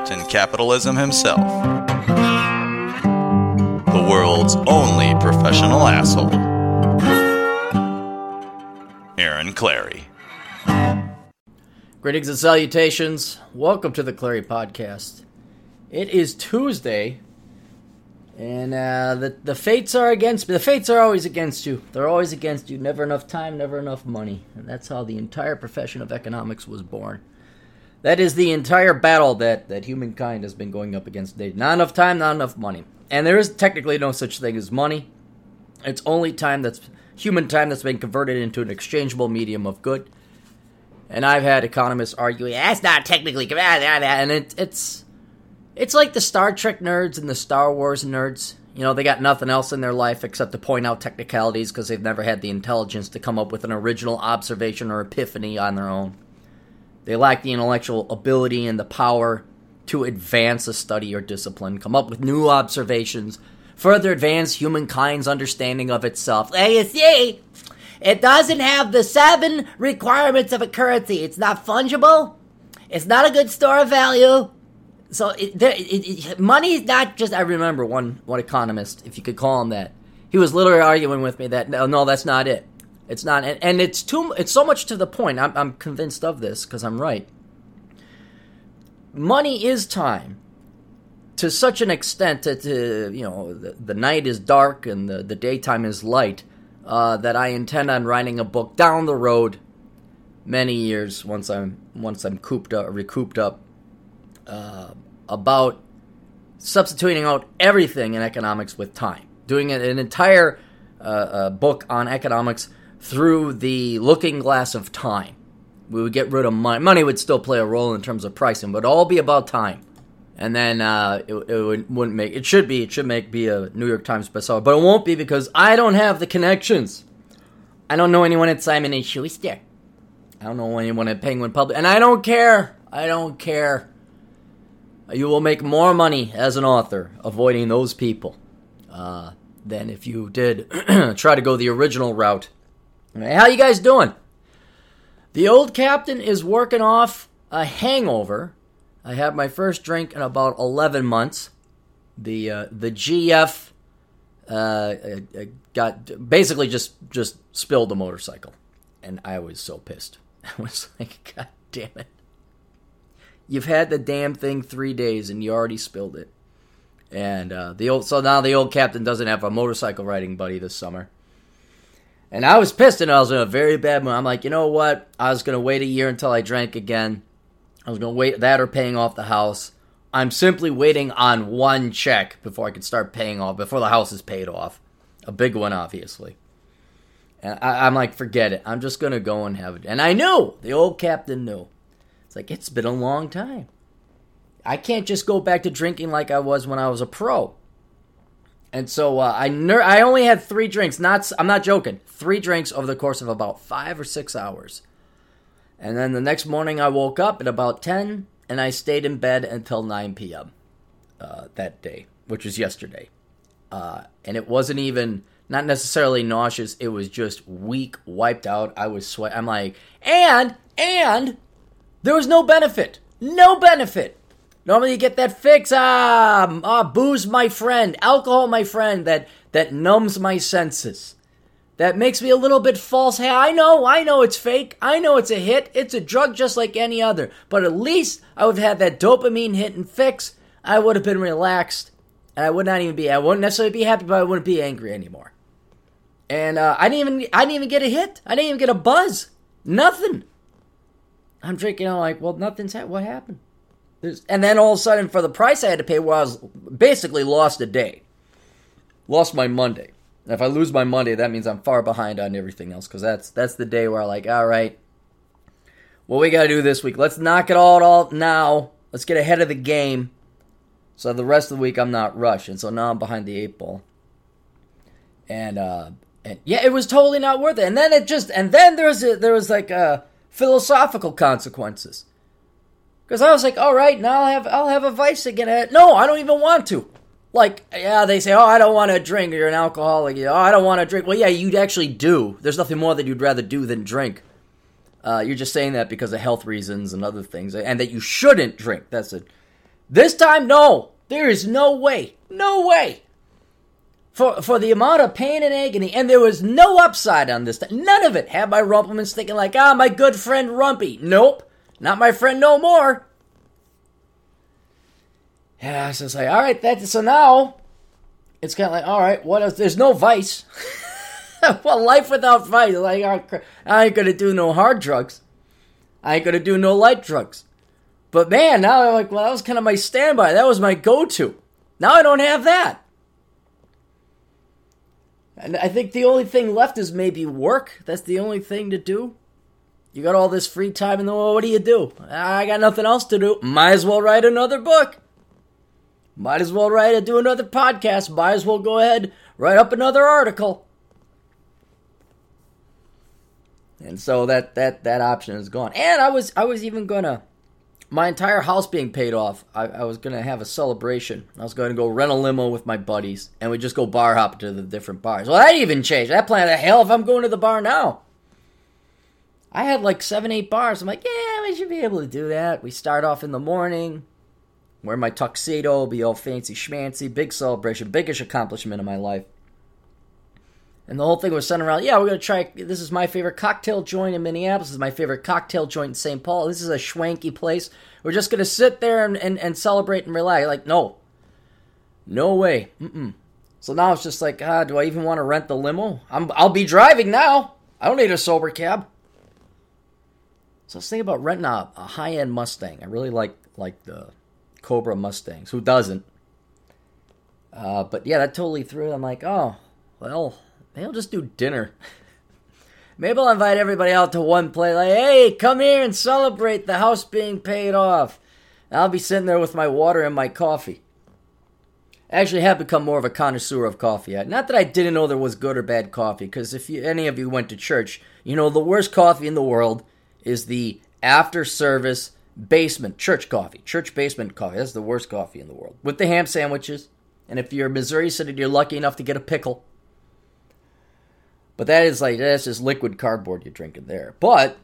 Captain Capitalism himself, the world's only professional asshole, Aaron Clarey. Greetings and salutations. Welcome to the Clarey Podcast. It is Tuesday, and uh, the the fates are against me. The fates are always against you. They're always against you. Never enough time, never enough money, and that's how the entire profession of economics was born. That is the entire battle that that humankind has been going up against today. Not enough time, not enough money, and there is technically no such thing as money. It's only time that's human time that's been converted into an exchangeable medium of good. And I've had economists arguing that's not technically correct, ah, ah, ah. and it, it's it's like the Star Trek nerds and the Star Wars nerds. You know, they got nothing else in their life except to point out technicalities because they've never had the intelligence to come up with an original observation or epiphany on their own. They lack the intellectual ability and the power to advance a study or discipline, come up with new observations, further advance humankind's understanding of itself. Hey, you see, it doesn't have the seven requirements of a currency. It's not fungible. It's not a good store of value. So it, there, it, it, money is not just. I remember one one economist, if you could call him that. He was literally arguing with me that no, no, that's not it. It's not, and, and it's too. It's so much to the point. I'm, I'm convinced of this because I'm right. Money is time, to such an extent that uh, you know the, the night is dark and the, the daytime is light. Uh, that I intend on writing a book down the road, many years once I'm once I'm cooped up, recouped up, uh, about substituting out everything in economics with time, doing an entire uh, uh, book on economics through the looking glass of time. We would get rid of money. Money would still play a role in terms of pricing, but all be about time. And then uh, it, it would, wouldn't make it should be it should make be a New York Times bestseller, but it won't be because I don't have the connections. I don't know anyone at Simon and Schuster. I don't know anyone at Penguin Public, and I don't care. I don't care. You will make more money as an author avoiding those people uh, than if you did try to go the original route. How you guys doing? The old captain is working off a hangover. I had my first drink in about 11 months. The uh, the GF uh, uh, got basically just just spilled the motorcycle, and I was so pissed. I was like, God damn it! You've had the damn thing three days, and you already spilled it. And uh, the old so now the old captain doesn't have a motorcycle riding buddy this summer. And I was pissed and I was in a very bad mood. I'm like, you know what? I was going to wait a year until I drank again. I was going to wait that or paying off the house. I'm simply waiting on one check before I can start paying off, before the house is paid off. A big one, obviously. And I, am like, forget it. I'm just going to go and have it. And I knew. The old captain knew. It's like, it's been a long time. I can't just go back to drinking like I was when I was a pro. And so uh, I ner- I only had three drinks. Not I'm not joking. Three drinks over the course of about five or six hours. And then the next morning I woke up at about ten, and I stayed in bed until nine p.m. Uh, that day, which was yesterday. Uh, and it wasn't even not necessarily nauseous. It was just weak, wiped out. I was sweat. I'm like, and and there was no benefit. No benefit. Normally you get that fix, ah, ah, booze, my friend, alcohol, my friend, that that numbs my senses. That makes me a little bit false. Hey, I know, I know it's fake. I know it's a hit. It's a drug just like any other. But at least I would have had that dopamine hit and fix. I would have been relaxed. And I would not even be, I wouldn't necessarily be happy, but I wouldn't be angry anymore. And uh, I didn't even, I didn't even get a hit. I didn't even get a buzz. Nothing. I'm drinking. I'm like, well, nothing's happened. What happened? There's, and then all of a sudden, for the price I had to pay, well, I was basically lost a day. Lost my Monday. And if I lose my Monday, that means I'm far behind on everything else because that's that's the day where I like, all right, what we got to do this week? Let's knock it all out now. Let's get ahead of the game. So the rest of the week I'm not rushed, and so now I'm behind the eight ball. And uh, and yeah, it was totally not worth it. And then it just and then there was a, there was like uh, philosophical consequences. Because I was like, all right, now I'll have I'll have a vice again. No, I don't even want to. Like, yeah, they say, oh, I don't want to drink. You're an alcoholic. oh, I don't want to drink. Well, yeah, you'd actually do. There's nothing more that you'd rather do than drink. Uh, you're just saying that because of health reasons and other things, and that you shouldn't drink. That's it. This time, no. There is no way. No way. For, for the amount of pain and agony, and there was no upside on this. None of it had my Rumple Minze thinking like, ah, my good friend Rumpy. Nope. Not my friend no more. Yeah, I was just like, all right, that's so now it's kind of like, all right, what else? There's no vice. well, life without vice, like I ain't gonna do no hard drugs. I ain't gonna do no light drugs. But man, now I'm like, well, that was kind of my standby. That was my go-to. Now I don't have that. And I think the only thing left is maybe work. That's the only thing to do. You got all this free time in the world. What do you do? I got nothing else to do. Might as well write another book. Might as well write do another podcast. Might as well go ahead write up another article. And so that that that option is gone. And I was I was even gonna my entire house being paid off. I, I was gonna have a celebration. I was going to go rent a limo with my buddies, and we just go bar hop to the different bars. Well, that even changed. That plan of hell if I'm going to the bar now. I had like seven, eight bars. I'm like, yeah, we should be able to do that. We start off in the morning, wear my tuxedo, be all fancy schmancy, big celebration, biggest accomplishment of my life. And the whole thing was centered around, yeah, we're gonna try. This is my favorite cocktail joint in Minneapolis. This is my favorite cocktail joint in St. Paul. This is a schwanky place. We're just gonna sit there and, and, and celebrate and relax. Like, no, no way. Mm-mm. So now it's just like, ah, do I even want to rent the limo? I'm, I'll be driving now. I don't need a sober cab. So I was thinking about renting a, a high end Mustang. I really like like the Cobra Mustangs. Who doesn't? Uh, but yeah, that totally threw. It. I'm like, oh, well, maybe I'll just do dinner. maybe I'll invite everybody out to one place. Like, hey, come here and celebrate the house being paid off. And I'll be sitting there with my water and my coffee. I actually have become more of a connoisseur of coffee. Not that I didn't know there was good or bad coffee, because if you, any of you went to church, you know the worst coffee in the world is the after service basement church coffee, church basement coffee. That's the worst coffee in the world with the ham sandwiches. And if you're a Missouri Synod, you're lucky enough to get a pickle. But that is like that's just liquid cardboard you're drinking there. But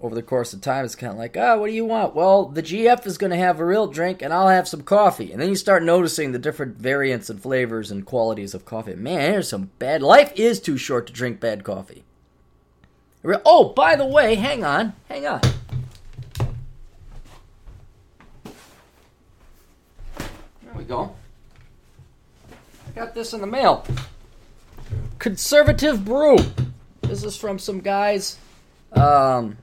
over the course of time, it's kind of like, oh, what do you want? Well, the GF is going to have a real drink, and I'll have some coffee. And then you start noticing the different variants and flavors and qualities of coffee. Man, there's some bad. Life is too short to drink bad coffee. Oh, by the way, hang on, hang on. There we go. I got this in the mail. Conservative Brew. This is from some guys. Um,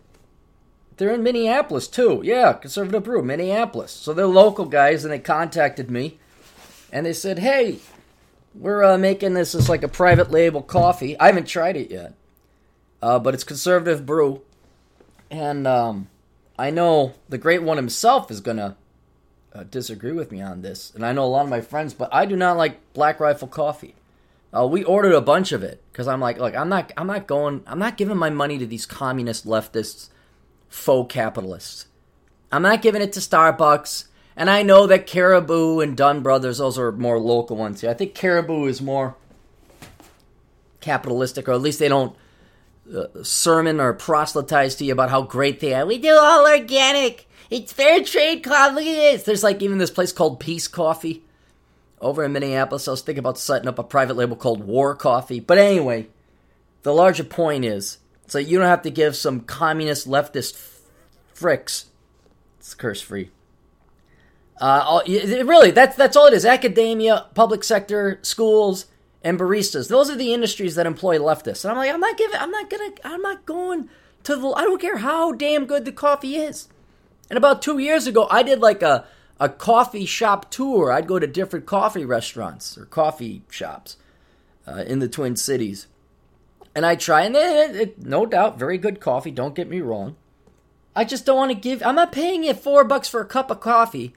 they're in Minneapolis too. Yeah, Conservative Brew, Minneapolis. So they're local guys, and they contacted me, and they said, "Hey, we're uh, making this as like a private label coffee. I haven't tried it yet, uh, but it's conservative brew, and um, I know the great one himself is gonna uh, disagree with me on this, and I know a lot of my friends, but I do not like Black Rifle coffee. Uh, we ordered a bunch of it because I'm like, look, I'm not, I'm not going, I'm not giving my money to these communist leftists, faux capitalists. I'm not giving it to Starbucks. And I know that Caribou and Dunn Brothers, those are more local ones here. I think Caribou is more capitalistic, or at least they don't sermon or proselytize to you about how great they are. We do all organic. It's fair trade coffee. Look at this. There's like even this place called Peace Coffee over in Minneapolis. I was thinking about setting up a private label called War Coffee. But anyway, the larger point is so you don't have to give some communist leftist fricks. It's curse free. Uh, really, that's that's all it is. Academia, public sector, schools, and baristas. Those are the industries that employ leftists. And I'm like, I'm not giving, I'm not gonna, I'm not going to the. I don't care how damn good the coffee is. And about two years ago, I did like a a coffee shop tour. I'd go to different coffee restaurants or coffee shops uh, in the Twin Cities, and I try, and it, it, no doubt, very good coffee. Don't get me wrong, I just don't want to give. I'm not paying you four bucks for a cup of coffee,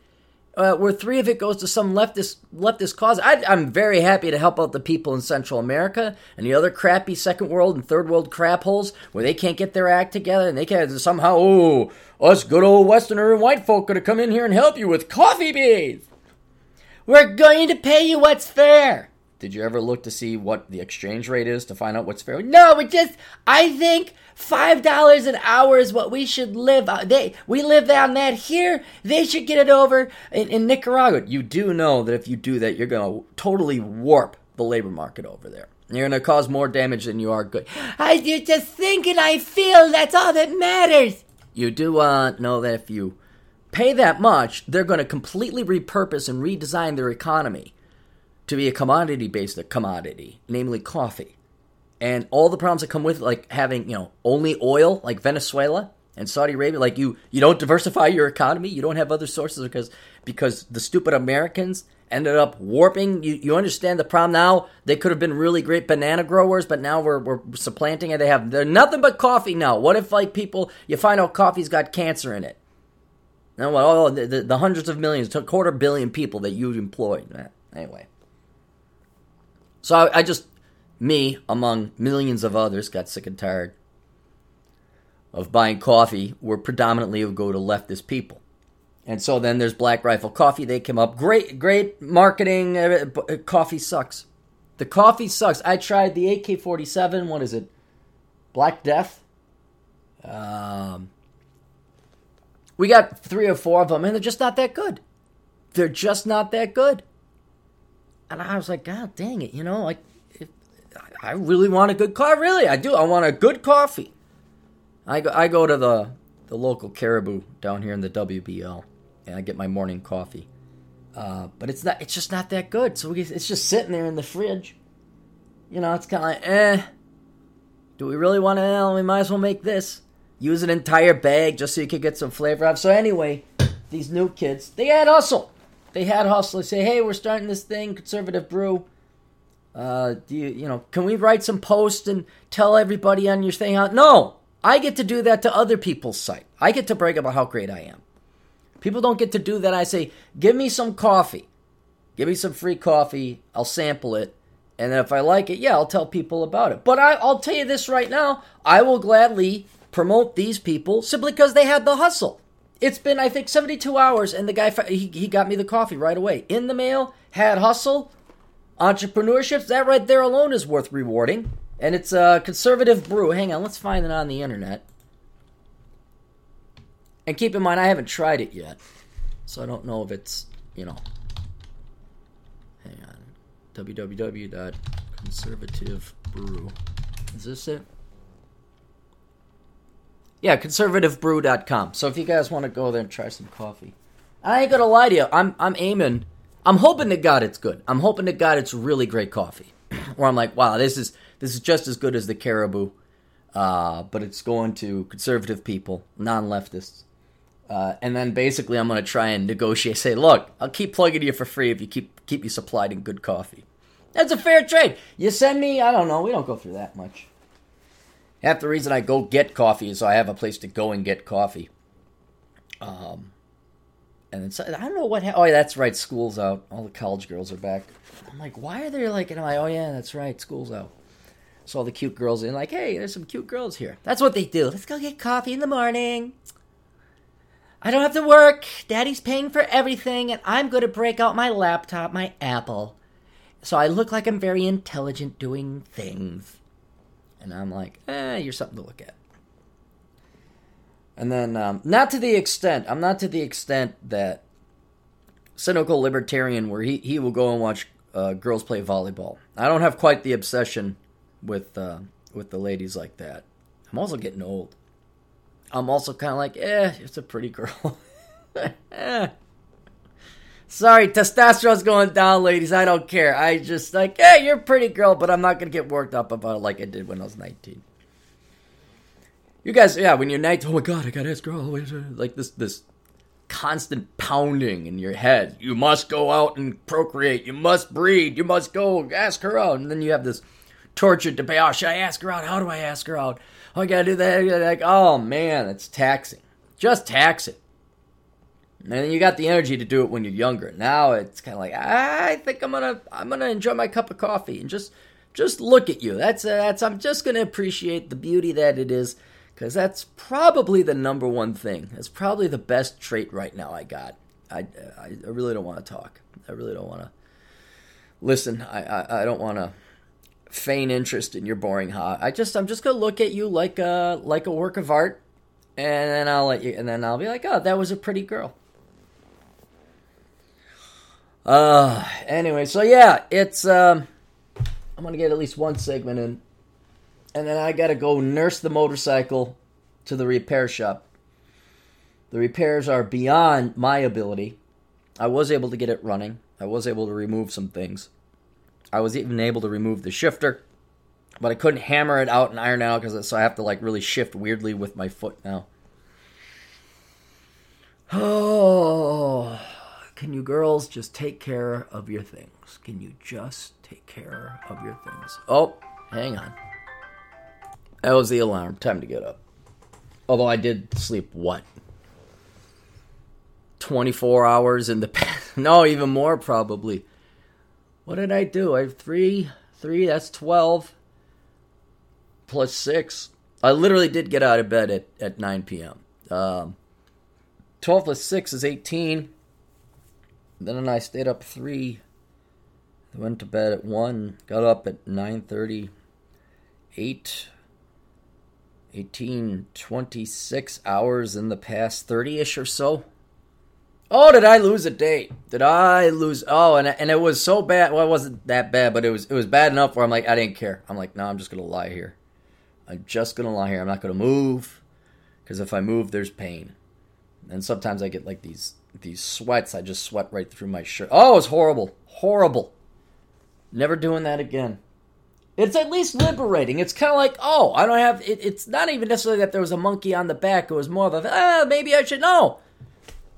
uh, where three of it goes to some leftist leftist cause. I, I'm very happy to help out the people in Central America and the other crappy second world and third world crap holes where they can't get their act together and they can't somehow. Oh, us good old Westerner and white folk gonna come in here and help you with coffee beans. We're going to pay you what's fair. Did you ever look to see what the exchange rate is to find out what's fair? No, we just I think five dollars an hour is what we should live on. They we live on that here. They should get it over in, in Nicaragua. You do know that if you do that, you're gonna totally warp the labor market over there. You're gonna cause more damage than you are good. I you just think and I feel that's all that matters. You do uh, know that if you pay that much, they're going to completely repurpose and redesign their economy to be a commodity based commodity, namely coffee. And all the problems that come with it, like having, you know, only oil like Venezuela and Saudi Arabia, like you you don't diversify your economy, you don't have other sources because because the stupid Americans ended up warping. You you understand the problem now? They could have been really great banana growers, but now we're we're supplanting and They have they're nothing but coffee now. What if like people you find out coffee's got cancer in it? Now what? Oh, the, the, the hundreds of millions, to quarter billion people that you employed. Anyway. So I, I just, me, among millions of others, got sick and tired of buying coffee where predominantly would go to leftist people. And so then there's Black Rifle Coffee. They came up. Great, great marketing. Coffee sucks. The coffee sucks. I tried the AK 47. What is it? Black Death? Um, we got three or four of them, and they're just not that good. They're just not that good. And I was like, God dang it, you know, like, I really want a good coffee. Really, I do. I want a good coffee. I go, I go to the, the local Caribou down here in the WBL, and I get my morning coffee. Uh, but it's not. It's just not that good. So we, it's just sitting there in the fridge. You know, it's kind of like, eh. Do we really want to? We might as well make this. Use an entire bag just so you could get some flavor out. So anyway, these new kids, they had hustle. They had hustle. They say, hey, we're starting this thing, conservative brew. Uh, do you, you know, can we write some posts and tell everybody on your thing out? No, I get to do that to other people's site. I get to brag about how great I am. People don't get to do that. I say, give me some coffee. Give me some free coffee. I'll sample it. And then if I like it, yeah, I'll tell people about it. But I, will tell you this right now I will gladly promote these people simply because they had the hustle. It's been, I think, 72 hours, and the guy, he, he got me the coffee right away. In the mail, had hustle, entrepreneurship. That right there alone is worth rewarding. And it's a conservative brew. Hang on, let's find it on the internet. And keep in mind, I haven't tried it yet. So I don't know if it's, you know. Hang on. www.conservativebrew. Is this it? Yeah, conservativebrew.com. So if you guys want to go there and try some coffee. I ain't gonna lie to you. I'm I'm aiming. I'm hoping to God it's good. I'm hoping to God it's really great coffee. Where I'm like, wow, this is this is just as good as the Caribou, uh, but it's going to conservative people, non-leftists. Uh, and then basically, I'm to try and negotiate. Say, look, I'll keep plugging you for free if you keep keep me supplied in good coffee. That's a fair trade. You send me, I don't know, we don't go through that much. Half the reason I go get coffee is so I have a place to go and get coffee. Um, and it's, I don't know what. Ha- oh, yeah, that's right. School's out. All the college girls are back. I'm like, why are they like? And I'm like, oh yeah, that's right. School's out. So all the cute girls in, like, hey, there's some cute girls here. That's what they do. Let's go get coffee in the morning. I don't have to work. Daddy's paying for everything, and I'm going to break out my laptop, my Apple. So I look like I'm very intelligent doing things. And I'm like, eh, you're something to look at. And then, um, not to the extent, I'm not to the extent that cynical libertarian where he, he will go and watch uh, girls play volleyball. I don't have quite the obsession with uh, with the ladies like that. I'm also getting old. I'm also kind of like, eh, it's a pretty girl. eh. Sorry, testosterone's going down, ladies. I don't care. I just like, hey, you're a pretty girl, but I'm not gonna get worked up about it like I did when I was 19. You guys, yeah, when you're 19, oh my god, I gotta ask girl, uh, like this, this constant pounding in your head. You must go out and procreate. You must breed. You must go ask her out, and then you have this tortured debate. Oh, should I ask her out? How do I ask her out? Oh, I gotta do that. Like, oh man, it's taxing. Just tax it. And then you got the energy to do it when you're younger. Now it's kind of like I think I'm gonna I'm gonna enjoy my cup of coffee and just just look at you. That's that's I'm just gonna appreciate the beauty that it is because that's probably the number one thing. That's probably the best trait right now I got. I I, I really don't want to talk. I really don't want to listen. I I, I don't want to feign interest in your boring hobby. I just I'm just gonna look at you like a like a work of art, and then I'll let you, and then I'll be like, oh, that was a pretty girl. Uh, anyway, so yeah, it's um, I'm gonna get at least one segment in, and then I gotta go nurse the motorcycle to the repair shop. The repairs are beyond my ability. I was able to get it running. I was able to remove some things. I was even able to remove the shifter, but I couldn't hammer it out and iron it out because so I have to like really shift weirdly with my foot now. Oh. Can you girls just take care of your things? Can you just take care of your things? Oh, hang on. That was the alarm. Time to get up. Although I did sleep what? 24 hours in the past. No, even more probably. What did I do? I have three, three, that's 12. Plus six. I literally did get out of bed at, at 9 p.m. Um, 12 plus 6 is 18. Then I stayed up three. Went to bed at one. Got up at nine thirty. Eight. 18, 26 hours in the past 30 ish or so. Oh, did I lose a date? Did I lose? Oh, and and it was so bad. Well, it wasn't that bad, but it was it was bad enough where I'm like, I didn't care. I'm like, no, I'm just gonna lie here. I'm just gonna lie here. I'm not gonna move because if I move, there's pain. And sometimes I get like these these sweats. I just sweat right through my shirt. Oh, it's horrible. Horrible. Never doing that again. It's at least liberating. It's kind of like, oh, I don't have. It, it's not even necessarily that there was a monkey on the back. It was more of a, ah, maybe I should know.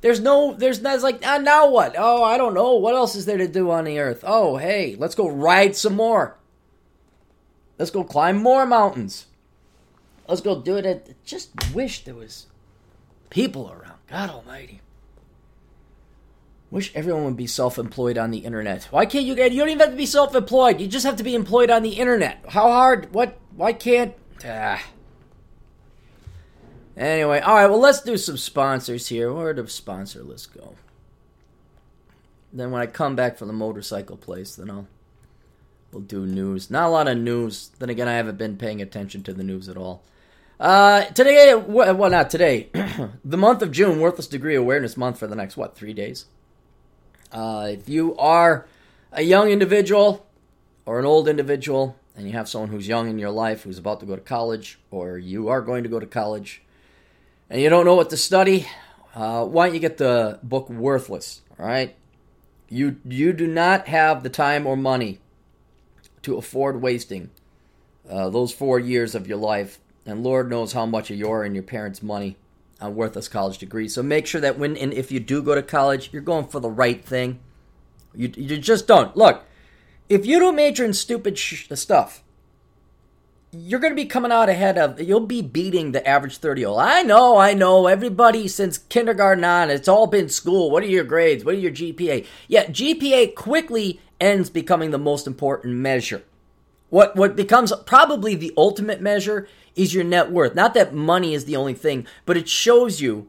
There's no, there's not, it's like, ah, now what? Oh, I don't know. What else is there to do on the earth? Oh, hey, let's go ride some more. Let's go climb more mountains. Let's go do it. At, just wish there was people around. God Almighty. Wish everyone would be self-employed on the internet. Why can't you get? You don't even have to be self-employed. You just have to be employed on the internet. How hard? What? Why can't? Ah. Anyway, all right. Well, let's do some sponsors here. Where the sponsor list go? Then when I come back from the motorcycle place, then I'll we'll do news. Not a lot of news. Then again, I haven't been paying attention to the news at all. Uh, today, well, not today. the month of June, Worthless Degree Awareness Month for the next what three days? Uh, if you are a young individual or an old individual and you have someone who's young in your life who's about to go to college or you are going to go to college and you don't know what to study, uh, why don't you get the book Worthless? All right, you you do not have the time or money to afford wasting uh, those four years of your life, and Lord knows how much of your and your parents' money Uh, a worthless college degree. So make sure that when and if you do go to college, you're going for the right thing. You you just don't look. If you don't major in stupid sh- stuff, you're going to be coming out ahead of. You'll be beating the average thirty year old. I know, I know. Everybody since kindergarten on, it's all been school. What are your grades? What are your GPA? Yeah, GPA quickly ends becoming the most important measure. What what becomes probably the ultimate measure is your net worth. Not that money is the only thing, but it shows you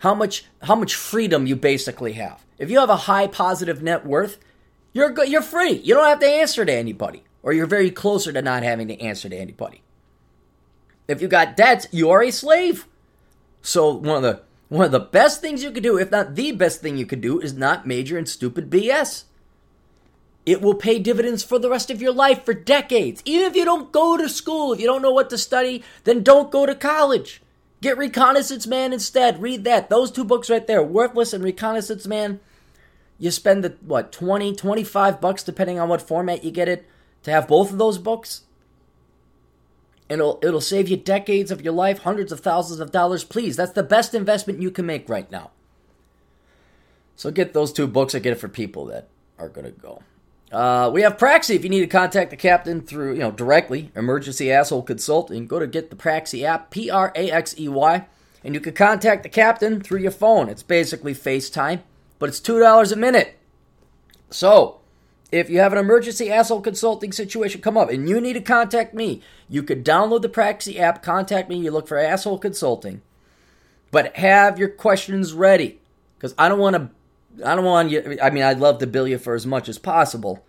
how much how much freedom you basically have. If you have a high positive net worth, you're good, you're free. You don't have to answer to anybody, or you're very closer to not having to answer to anybody. If you got debts, you are a slave. So one of the one of the best things you could do, if not the best thing you could do, is not major in stupid BS. It will pay dividends for the rest of your life for decades. Even if you don't go to school, if you don't know what to study, then don't go to college. Get Reconnaissance Man instead. Read that. Those two books right there, Worthless and Reconnaissance Man. You spend the what, 20, 25 bucks depending on what format you get it to have both of those books. It'll it'll save you decades of your life, hundreds of thousands of dollars. Please, that's the best investment you can make right now. So get those two books. I get it for people that are gonna go. Uh, we have Praxey. If you need to contact the captain through, you know, directly, emergency asshole consulting, go to get the Praxey app, P R A X E Y, and you can contact the captain through your phone. It's basically FaceTime, but it's $2 a minute. So, if you have an emergency asshole consulting situation come up and you need to contact me, you could download the Praxey app, contact me, you look for asshole consulting. But have your questions ready. Because I don't want to I don't want you I mean I'd love to bill you for as much as possible,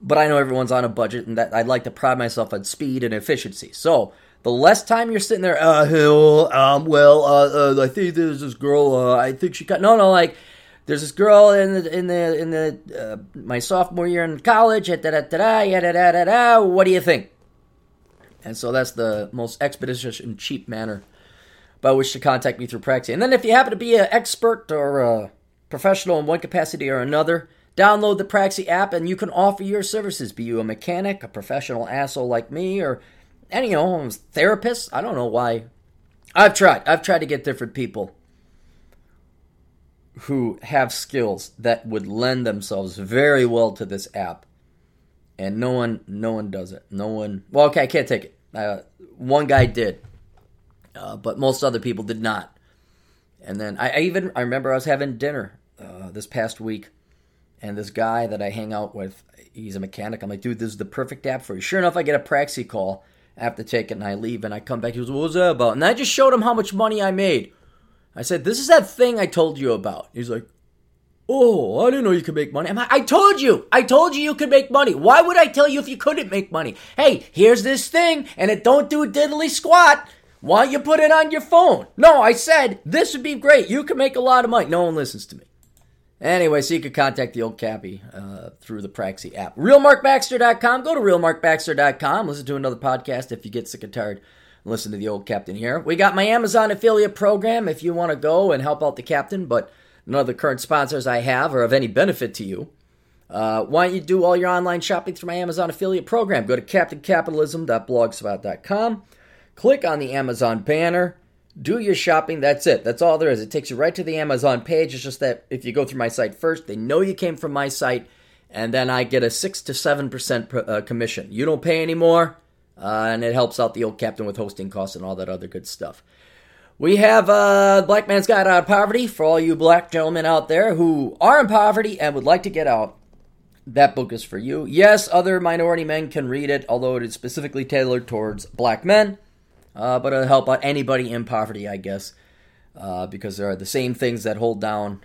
but I know everyone's on a budget and that I'd like to pride myself on speed and efficiency. So the less time you're sitting there, uh, um, well, uh, uh, I think there's this girl, uh, I think she got, no, no, like, there's this girl in the in the in the uh, my sophomore year in college. Da da da da da da da da. What do you think? And so that's the most expeditious and cheap manner by which to contact me through Praxey. And then if you happen to be an expert or a professional in one capacity or another, download the Praxey app and you can offer your services. Be you a mechanic, a professional asshole like me, or any you know therapist. I don't know why. I've tried. I've tried to get different people who have skills that would lend themselves very well to this app, and no one, no one does it. No one. Well, okay, I can't take it. Uh, one guy did, uh, but most other people did not. And then I, I even I remember I was having dinner uh, this past week, and this guy that I hang out with, he's a mechanic. I'm like, dude, this is the perfect app for you. Sure enough, I get a Praxey call I have to take it and I leave, and I come back. He goes, "What was that about?" And I just showed him how much money I made. I said, This is that thing I told you about. He's like, Oh, I didn't know you could make money. Like, I told you. I told you you could make money. Why would I tell you if you couldn't make money? Hey, here's this thing, and it don't do diddly squat. Why don't you put it on your phone? No, I said this would be great. You can make a lot of money. No one listens to me. Anyway, so you can contact the old Cappy uh, through the Praxey app. RealMarkBaxter.com. Go to RealMarkBaxter.com. Listen to another podcast if you get sick and tired listen to the old captain here. We got my Amazon affiliate program if you want to go and help out the captain, but none of the current sponsors I have are of any benefit to you. Uh, why don't you do all your online shopping through my Amazon affiliate program? Go to captaincapitalism.blogspot.com, click on the Amazon banner, do your shopping. That's it. That's all there is. It takes you right to the Amazon page. It's just that if you go through my site first, they know you came from my site, and then I get a 6 to 7% uh, commission. You don't pay any more. Uh, and it helps out the old captain with hosting costs and all that other good stuff. We have uh, Black Man's Guide Out of Poverty for all you black gentlemen out there who are in poverty and would like to get out. That book is for you. Yes, other minority men can read it, although it is specifically tailored towards black men. Uh, but it'll help out anybody in poverty, I guess, uh, because there are the same things that hold down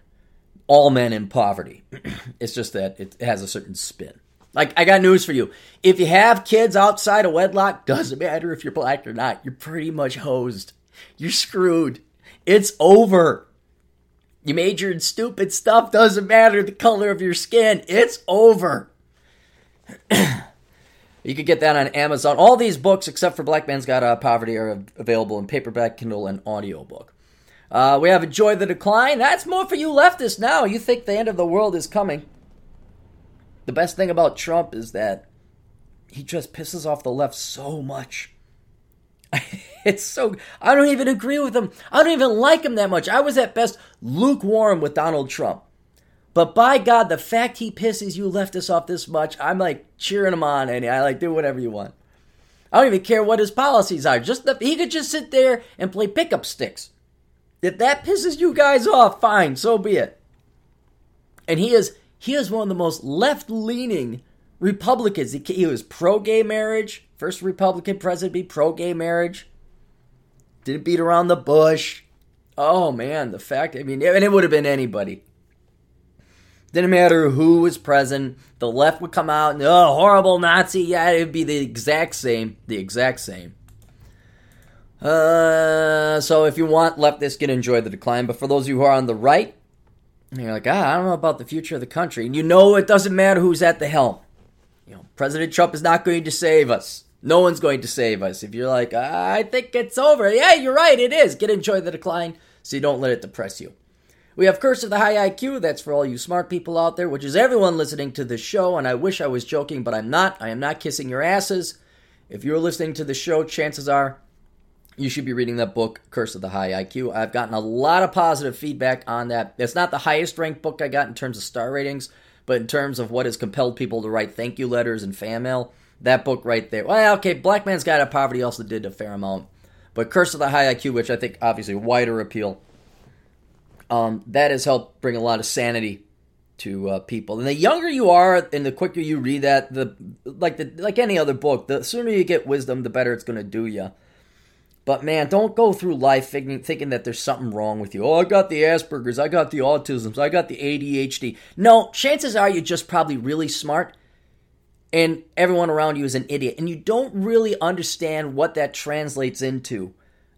all men in poverty. it's just that it has a certain spin. Like, I got news for you. If you have kids outside of wedlock, doesn't matter if you're black or not, you're pretty much hosed. You're screwed. It's over. You majored in stupid stuff, doesn't matter the color of your skin. It's over. you can get that on Amazon. All these books, except for Black Man's Out of Poverty, are available in paperback, Kindle, and audiobook. Uh, we have Enjoy the Decline. That's more for you leftists now. You think the end of the world is coming. The best thing about Trump is that he just pisses off the left so much. it's so I don't even agree with him. I don't even like him that much. I was at best lukewarm with Donald Trump. But by God, the fact he pisses you left us off this much, I'm like cheering him on and I like do whatever you want. I don't even care what his policies are. Just the, he could just sit there and play pickup sticks. If that pisses you guys off, fine, so be it. And he is he is one of the most left leaning Republicans. He, he was pro gay marriage, first Republican president to be pro gay marriage. Didn't beat around the bush. Oh man, the fact, I mean, and it would have been anybody. Didn't matter who was present. The left would come out and, oh, horrible Nazi. Yeah, it would be the exact same. The exact same. Uh, so if you want leftists, can enjoy the decline. But for those of you who are on the right, you're like, ah, I don't know about the future of the country. And you know it doesn't matter who's at the helm. You know, President Trump is not going to save us. No one's going to save us. If you're like, I think it's over. Yeah, you're right, it is. Get enjoy the decline so you don't let it depress you. We have Curse of the High IQ. That's for all you smart people out there, which is everyone listening to this show. And I wish I was joking, but I'm not. I am not kissing your asses. If you're listening to the show, chances are you should be reading that book, Curse of the High IQ. I've gotten a lot of positive feedback on that. It's not the highest ranked book I got in terms of star ratings, but in terms of what has compelled people to write thank you letters and fan mail, that book right there. Well, okay, Black Man's Guide to Poverty also did a fair amount. But Curse of the High IQ, which I think obviously wider appeal, um, that has helped bring a lot of sanity to uh, people. And the younger you are, and the quicker you read that, the like the like any other book, the sooner you get wisdom, the better it's going to do you. But man, don't go through life thinking, thinking that there's something wrong with you. Oh, I got the Asperger's, I got the autisms, I got the ADHD. No, chances are you're just probably really smart and everyone around you is an idiot. And you don't really understand what that translates into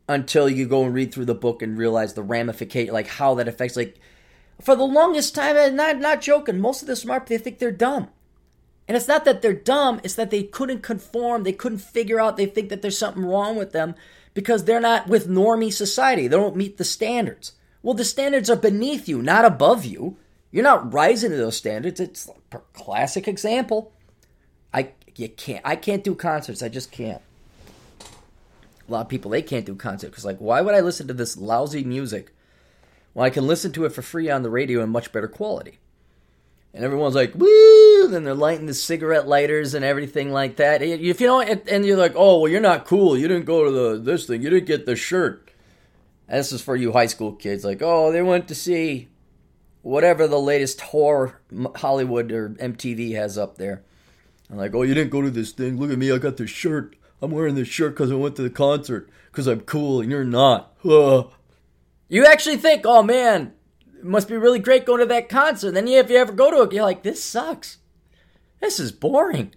until you go and read through the book and realize the ramification, like how that affects. Like, for the longest time, and I'm not, not joking, most of the smart, they think they're dumb. And it's not that they're dumb, it's that they couldn't conform, they couldn't figure out, they think that there's something wrong with them because they're not with normie society. They don't meet the standards. Well, the standards are beneath you, not above you. You're not rising to those standards. It's a classic example. I you can't I can't do concerts. I just can't. A lot of people they can't do concerts because like why would I listen to this lousy music when I can listen to it for free on the radio in much better quality? and everyone's like, woo! Then they're lighting the cigarette lighters and everything like that. If you know, and you're like, oh, well, you're not cool. You didn't go to the this thing. You didn't get the shirt. And this is for you high school kids. Like, oh, they went to see whatever the latest horror Hollywood or MTV has up there. I'm like, oh, you didn't go to this thing. Look at me. I got this shirt. I'm wearing this shirt because I went to the concert because I'm cool and you're not. You actually think, oh man, it must be really great going to that concert. Then if you ever go to it, you're like, this sucks. This is boring.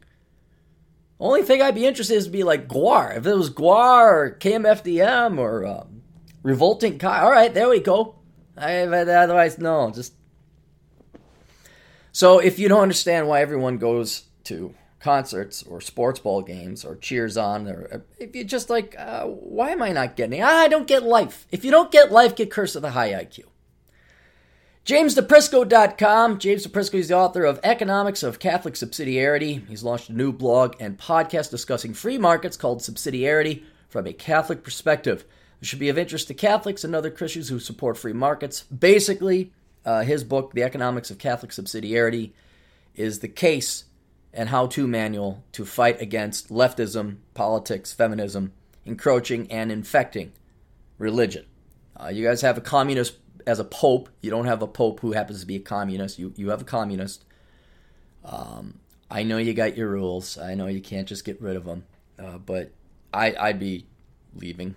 Only thing I'd be interested in is to be like GWAR. If it was GWAR or KMFDM or um, Revolting Kai, all right, there we go. I, otherwise, no, just. So if you don't understand why everyone goes to concerts or sports ball games or cheers on, or if you're just like, uh, why am I not getting it? I don't get life. If you don't get life, get Curse of the High IQ. JamesDeprisco.com. James Deprisco is the author of Economics of Catholic Subsidiarity. He's launched a new blog and podcast discussing free markets called Subsidiarity from a Catholic perspective. It should be of interest to Catholics and other Christians who support free markets. Basically, uh, his book, The Economics of Catholic Subsidiarity, is the case and how to manual to fight against leftism, politics, feminism, encroaching, and infecting religion. Uh, you guys have a communist as a pope. You don't have a pope who happens to be a communist. You you have a communist. Um, I know you got your rules. I know you can't just get rid of them. Uh, but I I'd be leaving.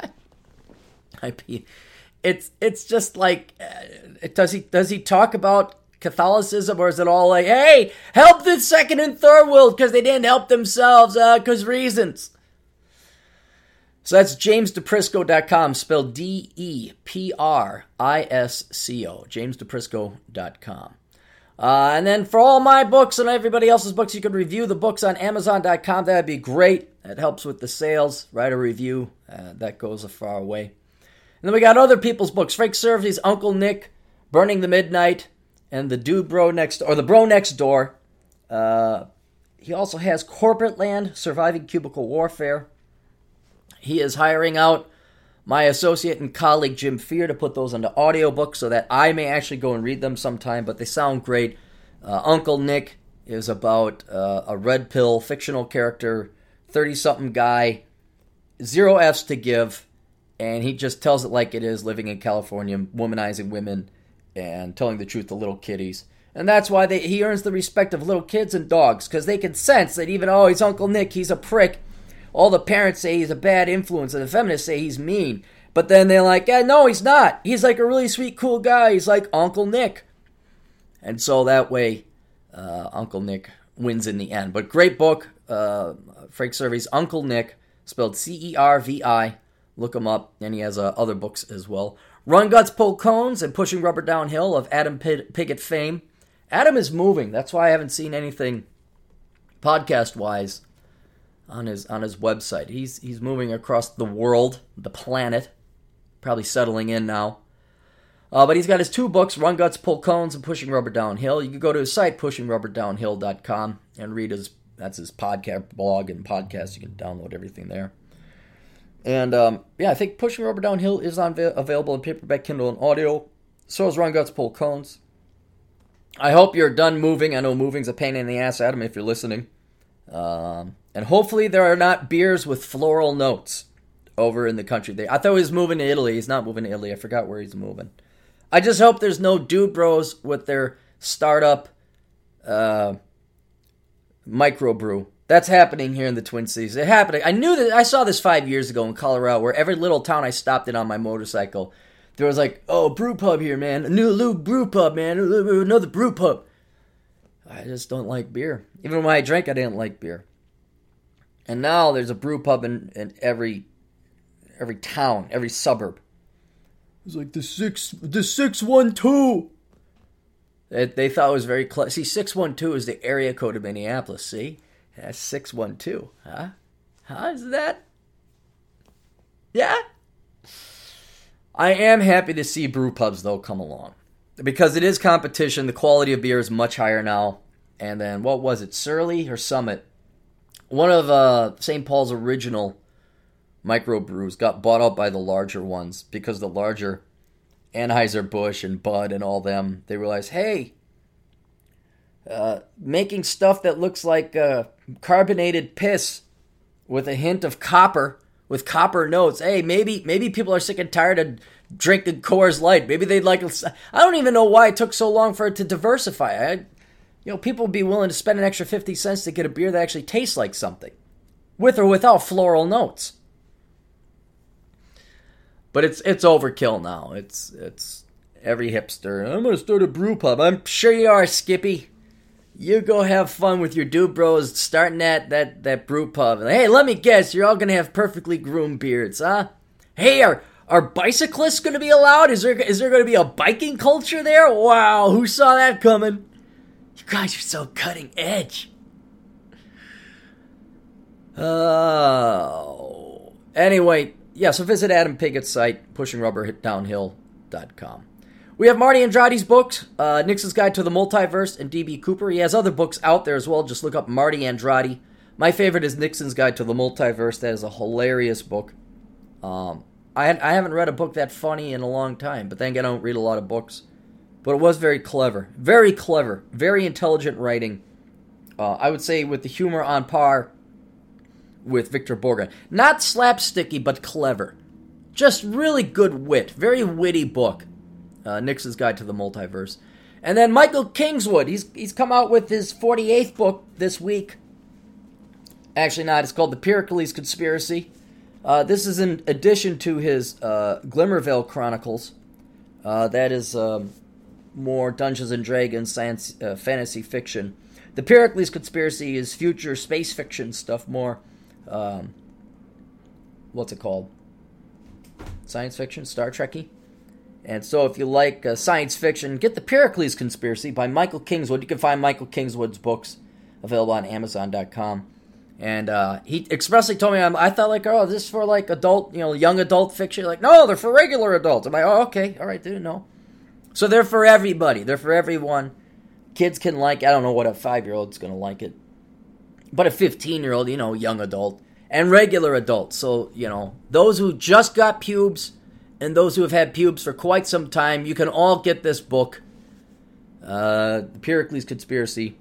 I'd be. It's it's just like uh, does he does he talk about Catholicism or is it all like hey help the second and third world because they didn't help themselves because uh, reasons. So that's jamesdeprisco.com, spelled D E P R I S C O, jamesdeprisco.com. Uh, and then for all my books and everybody else's books, you can review the books on Amazon.com. That'd be great. It helps with the sales. Write a review. Uh, that goes a far way. And then we got other people's books. Frank Cervi's Uncle Nick, Burning the Midnight, and the Dude Bro Next or the Bro Next Door. Uh, he also has Corporate Land, Surviving Cubicle Warfare. He is hiring out my associate and colleague Jim Fear to put those into audiobooks so that I may actually go and read them sometime, but they sound great. Uh, Uncle Nick is about uh, a red pill fictional character, 30 something guy, zero F's to give, and he just tells it like it is living in California, womanizing women and telling the truth to little kiddies. And that's why they, he earns the respect of little kids and dogs, because they can sense that even, oh, he's Uncle Nick, he's a prick all the parents say he's a bad influence, and the feminists say he's mean. But then they're like, yeah, no, he's not. He's like a really sweet, cool guy. He's like Uncle Nick. And so that way, uh, Uncle Nick wins in the end. But great book, uh, Frank Cervi's Uncle Nick, spelled C E R V I. Look him up, and he has uh, other books as well. Run Guts, Pull Cones, and Pushing Rubber Downhill of Adam Piggott fame. Adam is moving. That's why I haven't seen anything podcast wise on his on his website. He's he's moving across the world, the planet, probably settling in now. Uh, but he's got his two books, Run Guts, Pull Cones, and Pushing Rubber Downhill. You can go to his site, pushingrubberdownhill.com, and read his that's his podcast blog and podcast. You can download everything there. And um, yeah, I think Pushing Rubber Downhill is on available in paperback, Kindle, and audio. So is Run Guts, Pull Cones. I hope you're done moving. I know moving's a pain in the ass, Adam, if you're listening. Um, and hopefully there are not beers with floral notes. over in the country there. I thought he was moving to Italy. He's not moving to Italy. I forgot where he's moving. I just hope there's no dude bros with their startup uh, microbrew. That's happening here in the Twin Cities. It happened. I knew that. I saw this five years ago in Colorado, where every little town I stopped in on my motorcycle, there was like, "Oh, brew pub here, man. A new, new brew pub, man. Another brew pub." I just don't like beer. Even when I drank, I didn't like beer. And now there's a brew pub in, in every every town, every suburb. It's like the six the six one two. They, they thought it was very close. See, six one two is the area code of Minneapolis. See, that's six one two. Huh? How is that? Yeah. I am happy to see brew pubs though come along because it is competition. The quality of beer is much higher now. And then what was it, Surly or Summit? One of uh, St. Paul's original microbrews got bought out by the larger ones because the larger Anheuser Busch and Bud and all them they realized, hey, uh, making stuff that looks like uh, carbonated piss with a hint of copper with copper notes. Hey, maybe maybe people are sick and tired of drinking Coors Light. Maybe they'd like. I don't even know why it took so long for it to diversify. I, you know, people would be willing to spend an extra fifty cents to get a beer that actually tastes like something, with or without floral notes. But it's it's overkill now. It's it's every hipster. I'm gonna start a brew pub. I'm sure you are, Skippy. You go have fun with your dude bros starting that that that brew pub. Hey, let me guess, you're all gonna have perfectly groomed beards, huh? Hey, are are bicyclists gonna be allowed? Is there is there gonna be a biking culture there? Wow, who saw that coming? You guys are so cutting edge. Oh. Anyway, yeah, so visit Adam Piggott's site, pushingrubberdownhill.com. We have Marty Andrade's books, uh, Nixon's Guide to the Multiverse, and D.B. Cooper. He has other books out there as well. Just look up Marty Andrade. My favorite is Nixon's Guide to the Multiverse. That is a hilarious book. Um, I, I haven't read a book that funny in a long time, but then again, I don't read a lot of books. But it was very clever. Very clever. Very intelligent writing. Uh, I would say with the humor on par with Victor Borge. Not slapsticky, but clever. Just really good wit. Very witty book. Uh, Nixon's Guide to the Multiverse. And then Michael Kingswood. He's, he's come out with his 48th book this week. Actually, not. It's called The Pericles Conspiracy. Uh, this is in addition to his uh, Glimmervale Chronicles. Uh, that is um, more Dungeons and Dragons science uh, fantasy fiction. The Pericles Conspiracy is future space fiction stuff, more um, what's it called? Science fiction, Star Trekky. And so, if you like uh, science fiction, get the Pericles Conspiracy by Michael Kingswood. You can find Michael Kingswood's books available on Amazon.com. And uh, he expressly told me, I'm, i thought like, oh, this is for like adult, you know, young adult fiction. Like, no, they're for regular adults. I'm like, oh, okay, all right, didn't know. So they're for everybody. They're for everyone. Kids can like. I don't know what a five year old's gonna like it but a 15 year old, you know, young adult, and regular adults. So, you know, those who just got pubes and those who have had pubes for quite some time, you can all get this book, uh, The Pericles Conspiracy.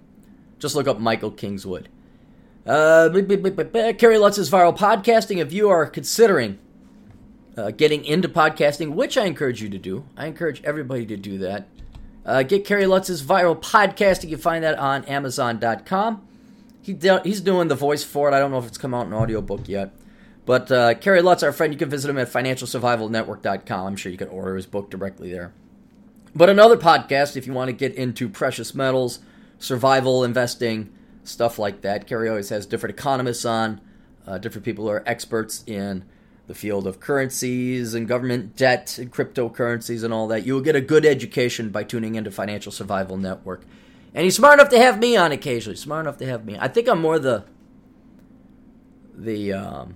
Just look up Michael Kingswood. Uh, Lutz's Viral Podcasting. If you are considering uh, getting into podcasting, which I encourage you to do, I encourage everybody to do that. Uh, get Kerry Lutz's Viral Podcasting. You can find that on Amazon.com. He he's doing the voice for it. I don't know if it's come out in audiobook yet. But uh, Kerry Lutz, our friend, you can visit him at financialsurvivalnetwork.com. I'm sure you can order his book directly there. But another podcast, if you want to get into precious metals, survival investing, stuff like that. Kerry always has different economists on, uh, different people who are experts in the field of currencies and government debt and cryptocurrencies and all that. You will get a good education by tuning into Financial Survival Network. And he's smart enough to have me on occasionally. Smart enough to have me. I think I'm more the the um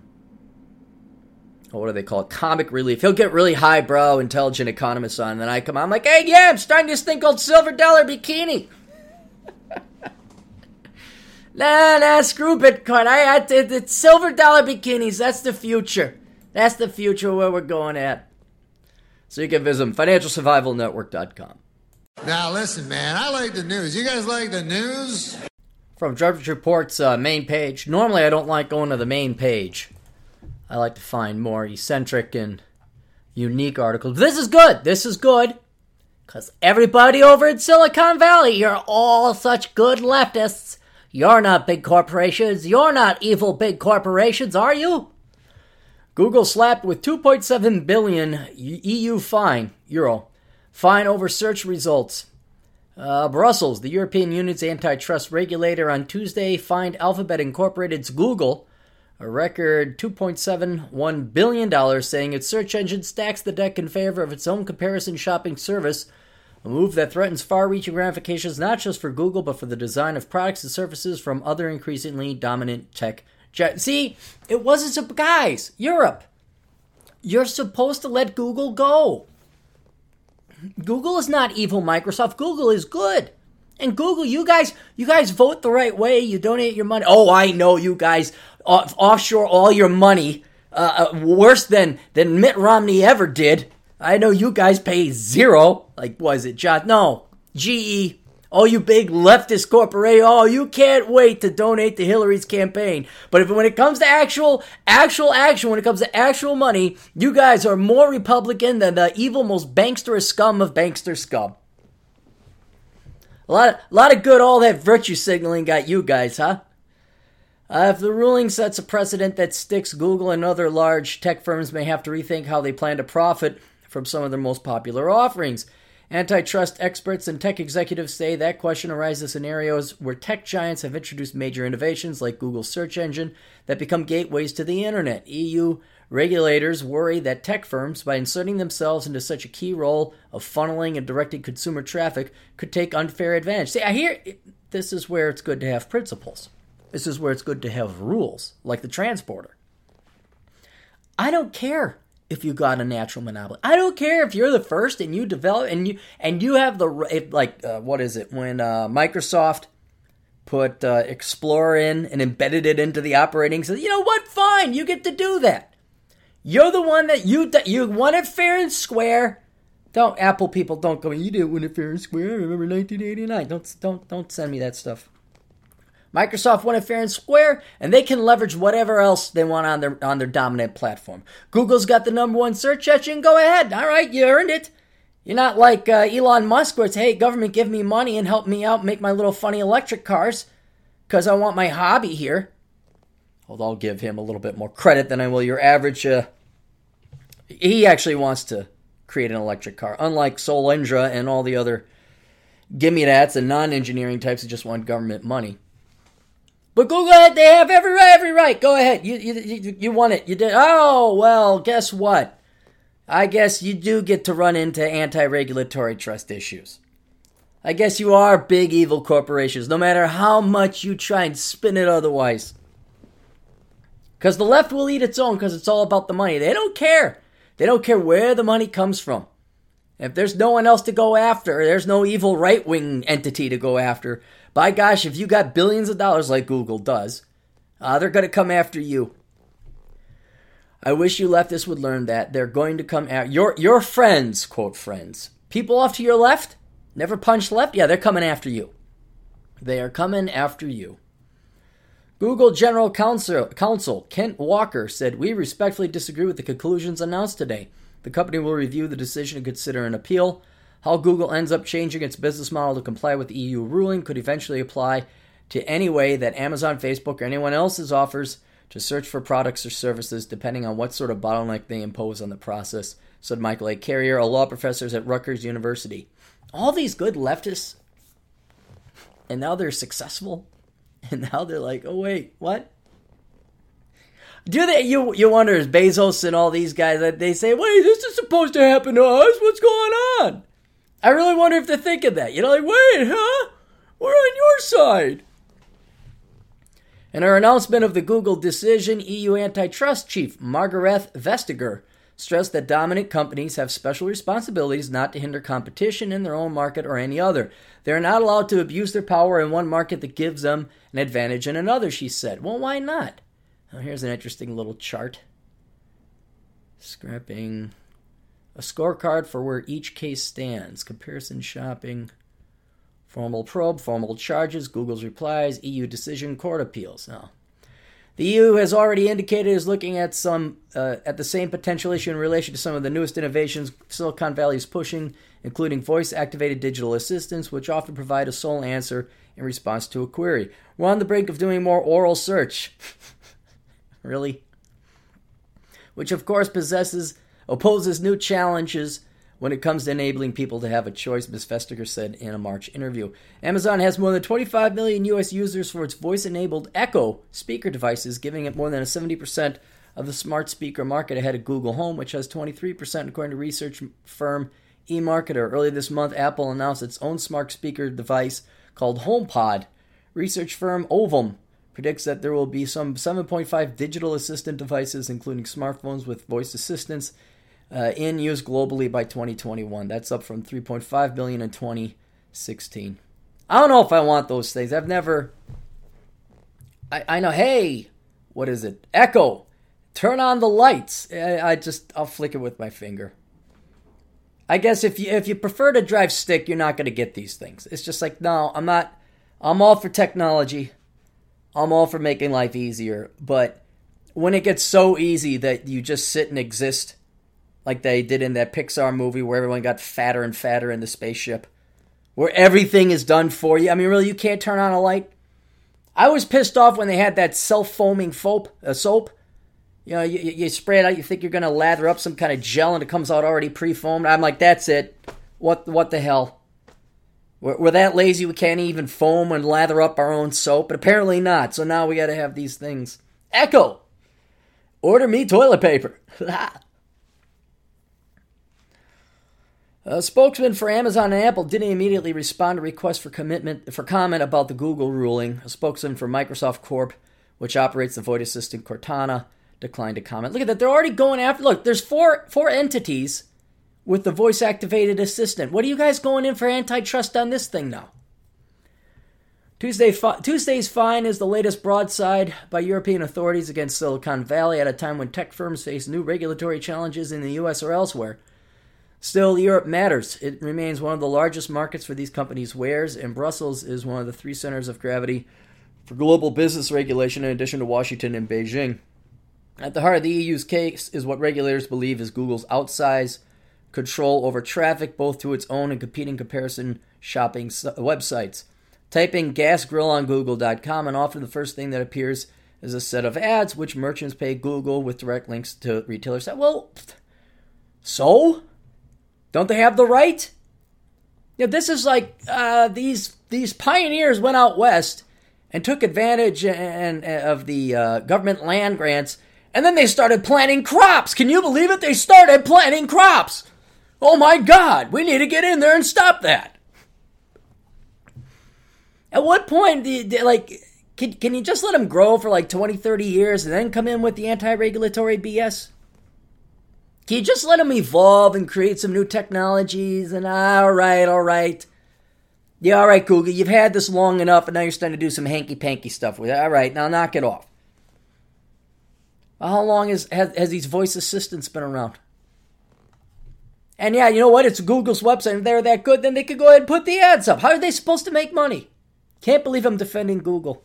what do they call it? Comic relief. He'll get really highbrow, intelligent economists on, and then I come on, I'm like, hey, yeah, I'm starting this thing called Silver Dollar Bikini. nah, nah, screw Bitcoin. I, I it, it's silver dollar bikinis. That's the future. That's the future where we're going at. So you can visit financialsurvivalnetwork.com. Now listen, man, I like the news. You guys like the news? From Drudge Report's uh, main page. Normally, I don't like going to the main page I like to find more eccentric and unique articles. This is good. This is good. Because everybody over in Silicon Valley, you're all such good leftists. You're not big corporations. You're not evil big corporations, are you? Google slapped with 2.7 billion EU fine, euro, fine over search results. Uh, Brussels, the European Union's antitrust regulator, on Tuesday fined Alphabet Incorporated's Google a record $2.71 billion, saying its search engine stacks the deck in favor of its own comparison shopping service, a move that threatens far reaching ramifications not just for Google, but for the design of products and services from other increasingly dominant tech. giants. See, it wasn't, guys, Europe. You're supposed to let Google go. Google is not evil Microsoft. Google is good. And Google, you guys, you guys vote the right way. You donate your money. Oh, I know you guys off- offshore all your money uh, uh, worse than than Mitt Romney ever did. I know you guys pay zero. Like was it John? No, GE. Oh, you big leftist corporate, Oh, you can't wait to donate to Hillary's campaign. But if when it comes to actual, actual action, when it comes to actual money, you guys are more Republican than the evil, most bankster scum of bankster scum. A lot, a lot of good. All that virtue signaling got you guys, huh? Uh, if the ruling sets a precedent that sticks, Google and other large tech firms may have to rethink how they plan to profit from some of their most popular offerings. Antitrust experts and tech executives say that question arises in scenarios where tech giants have introduced major innovations like Google's search engine that become gateways to the internet. EU regulators worry that tech firms, by inserting themselves into such a key role of funneling and directing consumer traffic, could take unfair advantage. See, I hear this is where it's good to have principles. This is where it's good to have rules, like the transporter. I don't care if you got a natural monopoly. I don't care if you're the first and you develop and you and you have the if, like uh, what is it when uh, Microsoft put uh, Explorer in and embedded it into the operating system. You know what? Fine, you get to do that. You're the one that you you won it fair and square. Don't Apple people don't go. You didn't win it fair and square. I remember 1989. Don't don't don't send me that stuff. Microsoft won it fair and square, and they can leverage whatever else they want on their on their dominant platform. Google's got the number one search engine. Go ahead. All right, you earned it. You're not like uh, Elon Musk, where it's hey, government, give me money and help me out, make my little funny electric cars, because I want my hobby here. Although I'll give him a little bit more credit than I will your average. Uh, he actually wants to create an electric car, unlike Solyndra and all the other gimme that's and non-engineering types that just want government money. But Google, they have every right, every right. Go ahead. You, you, you won it. You did. Oh, well, guess what? I guess you do get to run into anti regulatory trust issues. I guess you are big evil corporations, no matter how much you try and spin it otherwise. Because the left will eat its own because it's all about the money. They don't care. They don't care where the money comes from. If there's no one else to go after, there's no evil right wing entity to go after, by gosh, if you got billions of dollars like Google does, uh, they're going to come after you. I wish you leftists would learn that they're going to come at your your friends, quote friends. People off to your left, never punch left. Yeah, they're coming after you. They are coming after you. Google General Counsel, Counsel Kent Walker said, "We respectfully disagree with the conclusions announced today. The company will review the decision and consider an appeal." How Google ends up changing its business model to comply with the EU ruling could eventually apply to any way that Amazon, Facebook, or anyone else's offers to search for products or services, depending on what sort of bottleneck they impose on the process, said Michael A. Carrier, a law professor at Rutgers University. All these good leftists, and now they're successful, and now they're like, oh, wait, what? Do they? You you wonder is Bezos and all these guys they say, wait, this is supposed to happen to us? What's going on? I really wonder if they're thinking that. You know, like, wait, huh? We're on your side. In her announcement of the Google decision, EU antitrust chief Margrethe Vestager stressed that dominant companies have special responsibilities not to hinder competition in their own market or any other. They are not allowed to abuse their power in one market that gives them an advantage in another, she said. Well, why not? Here's an interesting little chart. Scrapping a scorecard for where each case stands, comparison shopping, formal probe, formal charges, Google's replies, EU decision, court appeals. Now, The EU has already indicated is looking at some uh, at the same potential issue in relation to some of the newest innovations Silicon Valley is pushing, including voice-activated digital assistants, which often provide a sole answer in response to a query. We're on the brink of doing more oral search. really? Which of course possesses opposes new challenges when it comes to enabling people to have a choice, Ms. Vestager said in a March interview. Amazon has more than 25 million US users for its voice enabled Echo speaker devices, giving it more than a 70% of the smart speaker market ahead of Google Home, which has 23%, according to research firm eMarketer. Earlier this month, Apple announced its own smart speaker device called HomePod. Research firm Ovum predicts that there will be some 7.5 digital assistant devices, including smartphones with voice assistants uh, in use globally by 2021. That's up from 3.5 billion in 2016. I don't know if I want those things. I've never. I, I know. Hey, what is it? Echo, turn on the lights. I, I just I'll flick it with my finger. I guess if you if you prefer to drive stick, you're not going to get these things. It's just like no, I'm not. I'm all for technology. I'm all for making life easier, but when it gets so easy that you just sit and exist like they did in that Pixar movie where everyone got fatter and fatter in the spaceship, where everything is done for you. I mean, really, you can't turn on a light. I was pissed off when they had that self foaming soap. Uh, soap. You know, you, you spray it out. You think you're gonna lather up some kind of gel, and it comes out already pre foamed. I'm like, that's it. What what the hell? We're, we're that lazy we can't even foam and lather up our own soap, but apparently not. So now we got to have these things. Echo, order me toilet paper. A spokesman for Amazon and Apple didn't immediately respond to requests for commitment for comment about the Google ruling. A spokesman for Microsoft Corp, which operates the voice assistant Cortana, declined to comment. Look at that; they're already going after. Look, there's four four entities with the voice activated assistant. What are you guys going in for antitrust on this thing now? Tuesday, Tuesday's fine is the latest broadside by European authorities against Silicon Valley at a time when tech firms face new regulatory challenges in the US or elsewhere. Still, Europe matters. It remains one of the largest markets for these companies' wares, and Brussels is one of the three centers of gravity for global business regulation in addition to Washington and Beijing. At the heart of the EU's case is what regulators believe is Google's outsized control over traffic, both to its own and competing comparison shopping websites. Typing gas grill on google.com, and often the first thing that appears is a set of ads which merchants pay Google with direct links to retailers. Well, so? Don't they have the right? Yeah, this is like uh, these these pioneers went out west and took advantage and, and of the uh, government land grants, and then they started planting crops. Can you believe it? They started planting crops. Oh my God, we need to get in there and stop that. At what point do you, like can, can you just let them grow for like 20, 30 years and then come in with the anti-regulatory BS? Can you just let them evolve and create some new technologies? And ah, all right, all right. Yeah, all right, Google, you've had this long enough, and now you're starting to do some hanky panky stuff with it. All right, now knock it off. How long has, has, has these voice assistants been around? And yeah, you know what? It's Google's website. If they're that good, then they could go ahead and put the ads up. How are they supposed to make money? Can't believe I'm defending Google.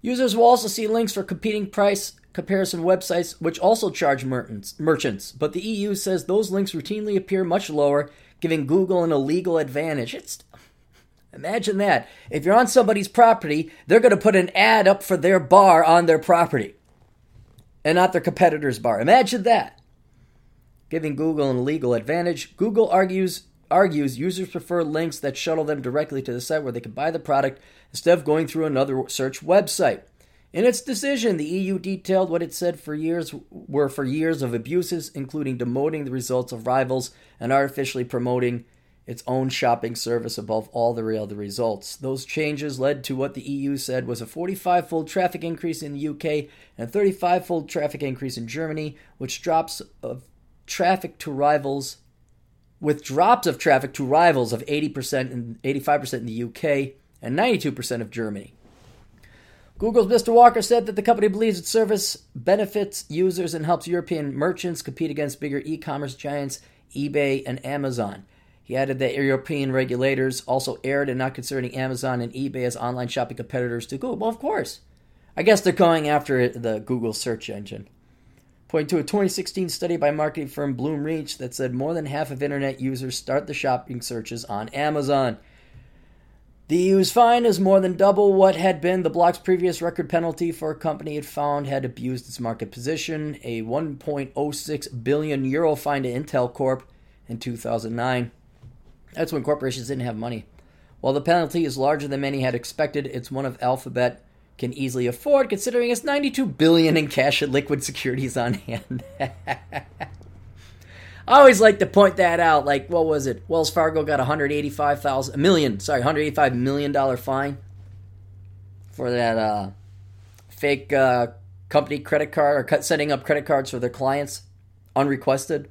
Users will also see links for competing price comparison websites which also charge merchants, but the EU says those links routinely appear much lower, giving Google an illegal advantage. It's Imagine that. If you're on somebody's property, they're going to put an ad up for their bar on their property and not their competitor's bar. Imagine that. Giving Google an illegal advantage. Google argues argues users prefer links that shuttle them directly to the site where they can buy the product instead of going through another search website. In its decision, the EU detailed what it said for years were for years of abuses, including demoting the results of rivals and artificially promoting its own shopping service above all the other results. Those changes led to what the EU said was a 45 fold traffic increase in the UK and a 35 fold traffic increase in Germany, which drops of traffic to rivals with drops of traffic to rivals of 80% and 85% in the UK and 92% of Germany. Google's Mr. Walker said that the company believes its service benefits users and helps European merchants compete against bigger e commerce giants eBay and Amazon. He added that European regulators also erred in not considering Amazon and eBay as online shopping competitors to Google. Well, of course. I guess they're going after the Google search engine. Pointing to a 2016 study by marketing firm Bloomreach that said more than half of internet users start the shopping searches on Amazon. The EU's fine is more than double what had been the bloc's previous record penalty for a company it found had abused its market position, a 1.06 billion euro fine to Intel Corp in 2009. That's when corporations didn't have money. While the penalty is larger than many had expected, it's one of Alphabet can easily afford considering it's 92 billion in cash and liquid securities on hand. I always like to point that out. Like, what was it? Wells Fargo got 185,000 a million, sorry, 185 million dollar fine for that uh, fake uh, company credit card or setting up credit cards for their clients unrequested.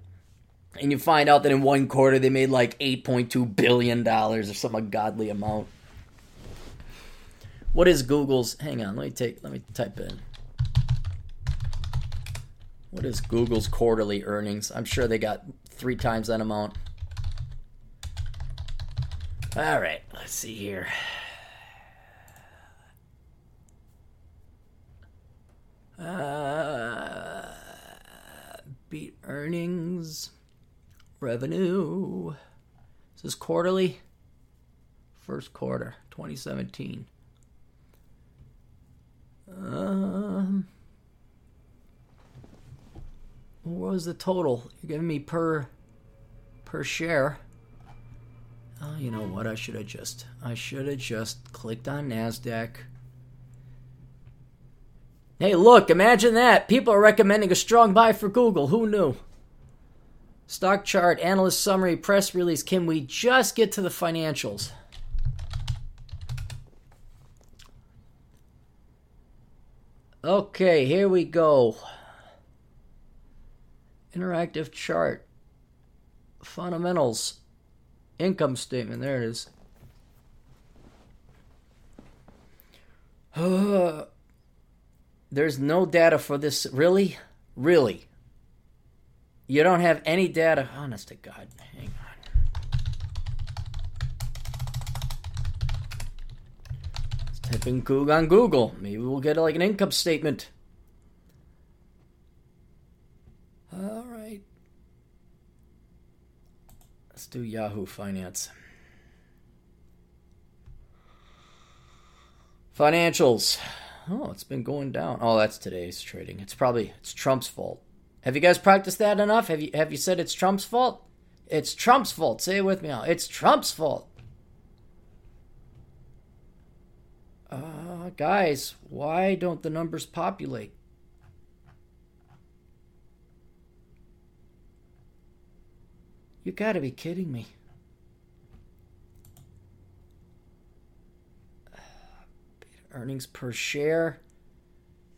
And you find out that in one quarter they made like 8.2 billion dollars or some ungodly amount. What is Google's? Hang on, let me take let me type in. What is Google's quarterly earnings? I'm sure they got three times that amount. All right, let's see here. Uh, beat earnings, revenue. This is quarterly. First quarter, 2017. Um. What was the total? You're giving me per per share. Oh, you know what? I should have just I should have just clicked on Nasdaq. Hey, look, imagine that. People are recommending a strong buy for Google. Who knew? Stock chart, analyst summary, press release. Can we just get to the financials? Okay, here we go. Interactive chart. Fundamentals. Income statement. There it is. There's no data for this. Really? Really? You don't have any data? Honest to God. Hang on. Type in Google on Google. Maybe we'll get like an income statement. All right. Let's do Yahoo Finance. Financials. Oh, it's been going down. Oh, that's today's trading. It's probably it's Trump's fault. Have you guys practiced that enough? Have you have you said it's Trump's fault? It's Trump's fault. Say it with me. It's Trump's fault. Uh, guys, why don't the numbers populate? You gotta be kidding me. Earnings per share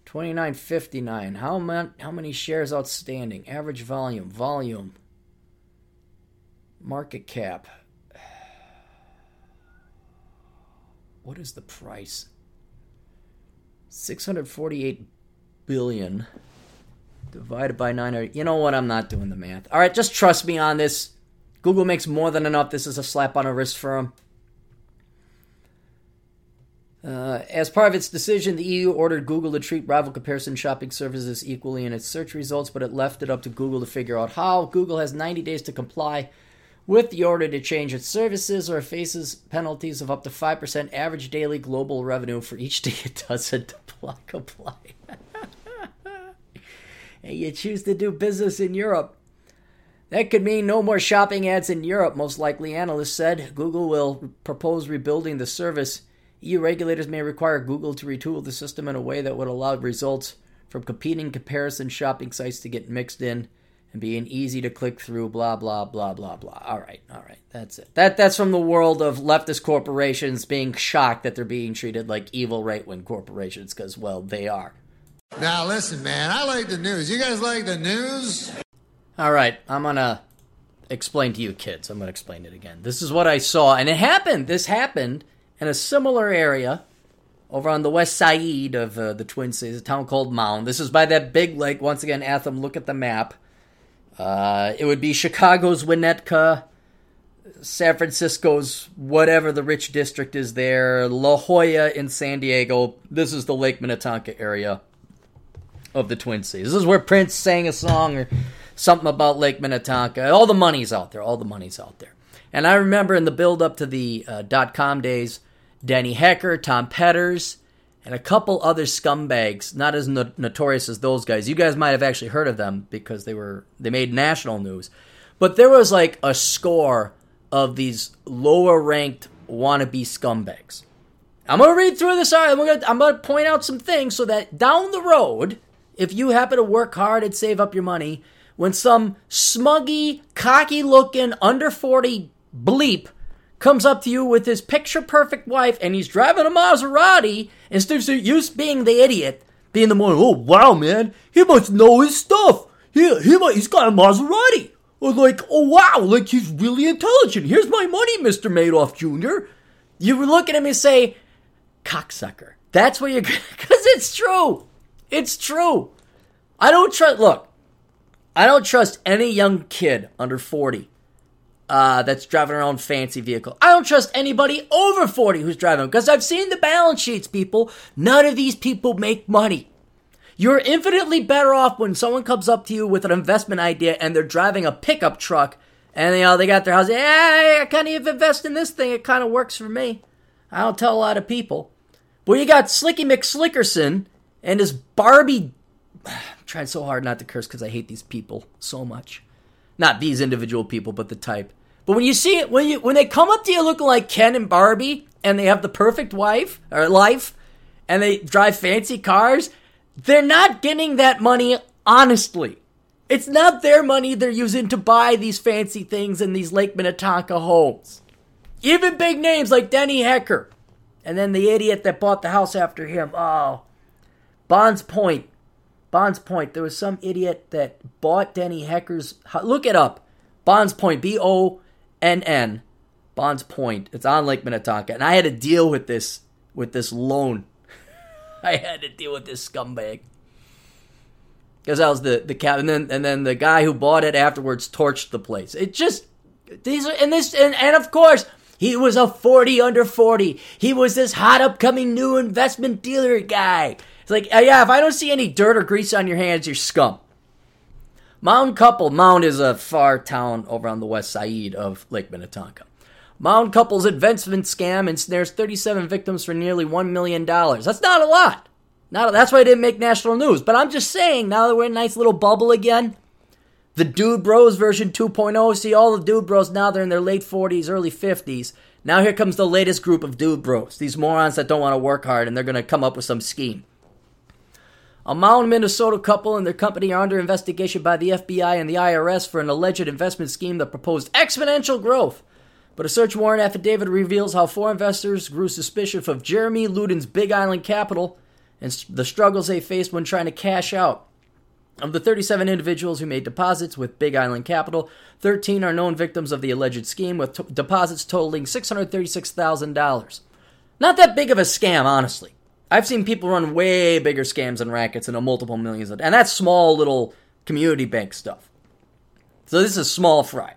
29.59. How man, how many shares outstanding? Average volume, volume. Market cap. What is the price? 648 billion divided by 900. You know what? I'm not doing the math. All right, just trust me on this. Google makes more than enough. This is a slap on the wrist for them. Uh, as part of its decision, the EU ordered Google to treat rival comparison shopping services equally in its search results, but it left it up to Google to figure out how. Google has 90 days to comply with the order to change its services or faces penalties of up to 5% average daily global revenue for each day it doesn't comply. and you choose to do business in Europe. That could mean no more shopping ads in Europe, most likely, analysts said. Google will propose rebuilding the service EU regulators may require Google to retool the system in a way that would allow results from competing comparison shopping sites to get mixed in and being easy to click through blah blah blah blah blah all right all right that's it that that's from the world of leftist corporations being shocked that they're being treated like evil right-wing corporations because well they are Now listen, man, I like the news. You guys like the news? All right i'm gonna explain to you kids i'm gonna explain it again this is what i saw and it happened this happened in a similar area over on the west side of uh, the Twin Cities, a town called Mound. This is by that big lake. Once again, Atham, look at the map. Uh, it would be Chicago's Winnetka, San Francisco's whatever the rich district is there, La Jolla in San Diego. This is the Lake Minnetonka area of the Twin Cities. This is where Prince sang a song or something about Lake Minnetonka. All the money's out there. All the money's out there. And I remember in the build up to the uh, dot com days, Denny Hecker, Tom Petters, and a couple other scumbags, not as no- notorious as those guys. You guys might have actually heard of them because they were they made national news. But there was like a score of these lower ranked wannabe scumbags. I'm gonna read through this. I'm gonna I'm gonna point out some things so that down the road, if you happen to work hard and save up your money, when some smuggy, cocky looking, under 40 bleep comes up to you with his picture perfect wife and he's driving a Maserati instead of you being the idiot, being the more, oh wow man, he must know his stuff. He, he he's got a Maserati. Or like, oh wow, like he's really intelligent. Here's my money, Mr. Madoff Jr. You look at him and say, cocksucker. That's what you're, because it's true. It's true. I don't trust, look, I don't trust any young kid under 40 uh, that's driving around fancy vehicle. I don't trust anybody over 40 who's driving because I've seen the balance sheets, people. None of these people make money. You're infinitely better off when someone comes up to you with an investment idea and they're driving a pickup truck and you know they got their house. Yeah, I kind of invest in this thing. It kind of works for me. I don't tell a lot of people. But you got Slicky McSlickerson and his Barbie. I'm so hard not to curse because I hate these people so much. Not these individual people, but the type. But when you see it, when you when they come up to you looking like Ken and Barbie, and they have the perfect wife or life, and they drive fancy cars, they're not getting that money honestly. It's not their money they're using to buy these fancy things in these Lake Minnetonka homes. Even big names like Denny Hecker. And then the idiot that bought the house after him. Oh. Bonds Point. Bonds Point. There was some idiot that bought Denny Hecker's. Look it up. Bonds Point. B O N N. Bonds Point. It's on Lake Minnetonka. And I had to deal with this with this loan I had to deal with this scumbag because I was the the cap, and then and then the guy who bought it afterwards torched the place. It just these are and this and, and of course he was a forty under forty. He was this hot upcoming new investment dealer guy. It's like uh, yeah, if I don't see any dirt or grease on your hands, you're scum. Mound Couple Mound is a far town over on the west side of Lake Minnetonka. Mound couple's investment scam ensnares 37 victims for nearly $1 million. That's not a lot. Not, that's why I didn't make national news. But I'm just saying, now that we're in a nice little bubble again, the Dude Bros version 2.0, see all the Dude Bros now, they're in their late 40s, early 50s. Now here comes the latest group of Dude Bros, these morons that don't want to work hard and they're going to come up with some scheme. A Mound, Minnesota couple and their company are under investigation by the FBI and the IRS for an alleged investment scheme that proposed exponential growth but a search warrant affidavit reveals how four investors grew suspicious of Jeremy Luden's Big Island Capital and the struggles they faced when trying to cash out. Of the 37 individuals who made deposits with Big Island Capital, 13 are known victims of the alleged scheme, with t- deposits totaling $636,000. Not that big of a scam, honestly. I've seen people run way bigger scams and rackets into multiple millions, of, and that's small little community bank stuff. So this is small fry.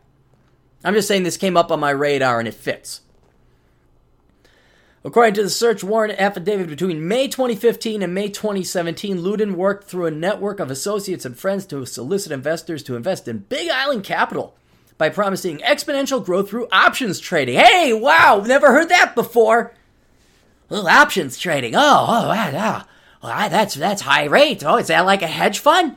I'm just saying this came up on my radar and it fits. According to the search warrant affidavit between May 2015 and May 2017, Luden worked through a network of associates and friends to solicit investors to invest in Big Island Capital by promising exponential growth through options trading. Hey, wow, never heard that before. Little options trading. Oh, oh, wow, well, that's that's high rate. Oh, is that like a hedge fund?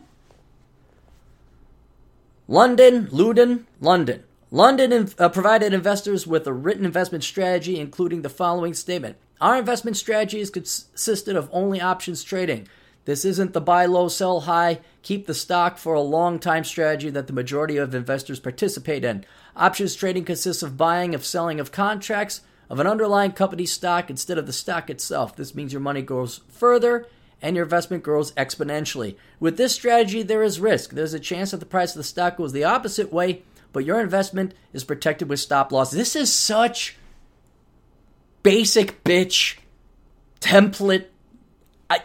London, Luden, London. London uh, provided investors with a written investment strategy, including the following statement Our investment strategy is consisted of only options trading. This isn't the buy low, sell high, keep the stock for a long time strategy that the majority of investors participate in. Options trading consists of buying of selling of contracts of an underlying company's stock instead of the stock itself. This means your money goes further and your investment grows exponentially. With this strategy, there is risk. There's a chance that the price of the stock goes the opposite way but your investment is protected with stop loss. This is such basic bitch template. I,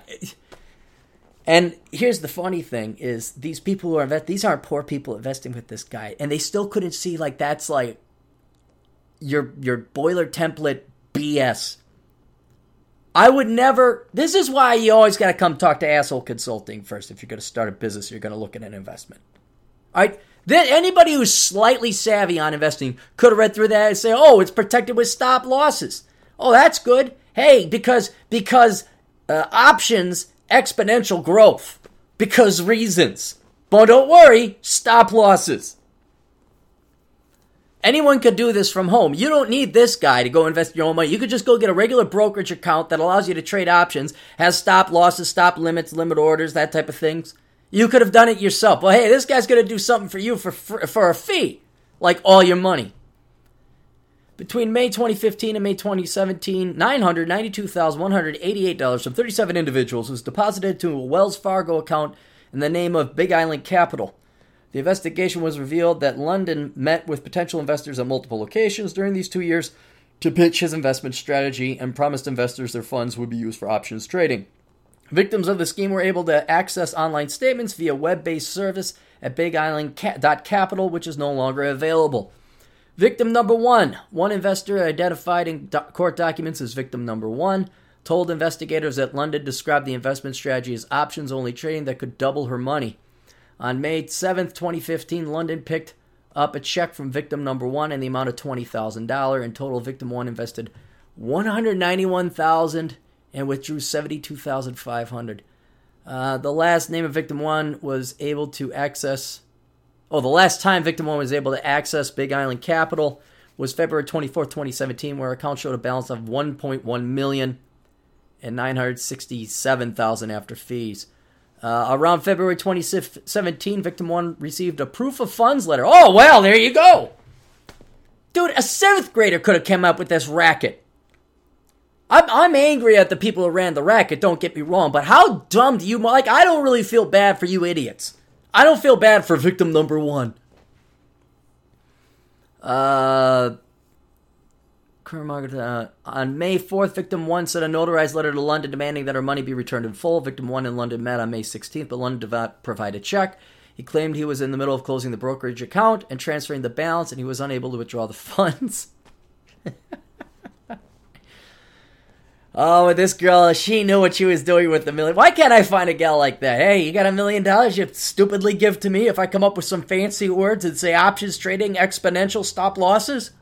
and here's the funny thing is these people who are invest these aren't poor people investing with this guy and they still couldn't see like that's like your your boiler template BS. I would never. This is why you always got to come talk to asshole consulting first. If you're going to start a business, you're going to look at an investment. All right. Then anybody who's slightly savvy on investing could have read through that and say, "Oh, it's protected with stop losses." Oh, that's good. Hey, because because uh, options exponential growth because reasons. But don't worry, stop losses. Anyone could do this from home. You don't need this guy to go invest your own money. You could just go get a regular brokerage account that allows you to trade options, has stop losses, stop limits, limit orders, that type of things. You could have done it yourself. Well, hey, this guy's going to do something for you for for a fee, like all your money. Between May 2015 and May 2017, $992,188 from 37 individuals was deposited to a Wells Fargo account in the name of Big Island Capital. The investigation was revealed that London met with potential investors at multiple locations during these two years to pitch his investment strategy and promised investors their funds would be used for options trading. Victims of the scheme were able to access online statements via web based service at bigisland.capital, which is no longer available. Victim number one one investor identified in court documents as victim number one told investigators that London described the investment strategy as options only trading that could double her money. On May 7th, 2015, London picked up a check from victim number one in the amount of $20,000. In total, victim one invested $191,000 and withdrew 72500 uh, The last name of victim one was able to access, oh, the last time victim one was able to access Big Island Capital was February 24th, 2017, where account showed a balance of 1.1 million and 967,000 after fees. Uh, around February 2017, Victim 1 received a proof of funds letter. Oh, well, there you go. Dude, a seventh grader could have come up with this racket. I'm, I'm angry at the people who ran the racket, don't get me wrong, but how dumb do you, like, I don't really feel bad for you idiots. I don't feel bad for victim number one. Uh, uh, on May 4th, victim 1 sent a notarized letter to London demanding that her money be returned in full. Victim 1 in London met on May 16th, but London did not provide a check. He claimed he was in the middle of closing the brokerage account and transferring the balance, and he was unable to withdraw the funds. oh, this girl, she knew what she was doing with the million. Why can't I find a gal like that? Hey, you got a million dollars you stupidly give to me if I come up with some fancy words and say options trading, exponential, stop losses?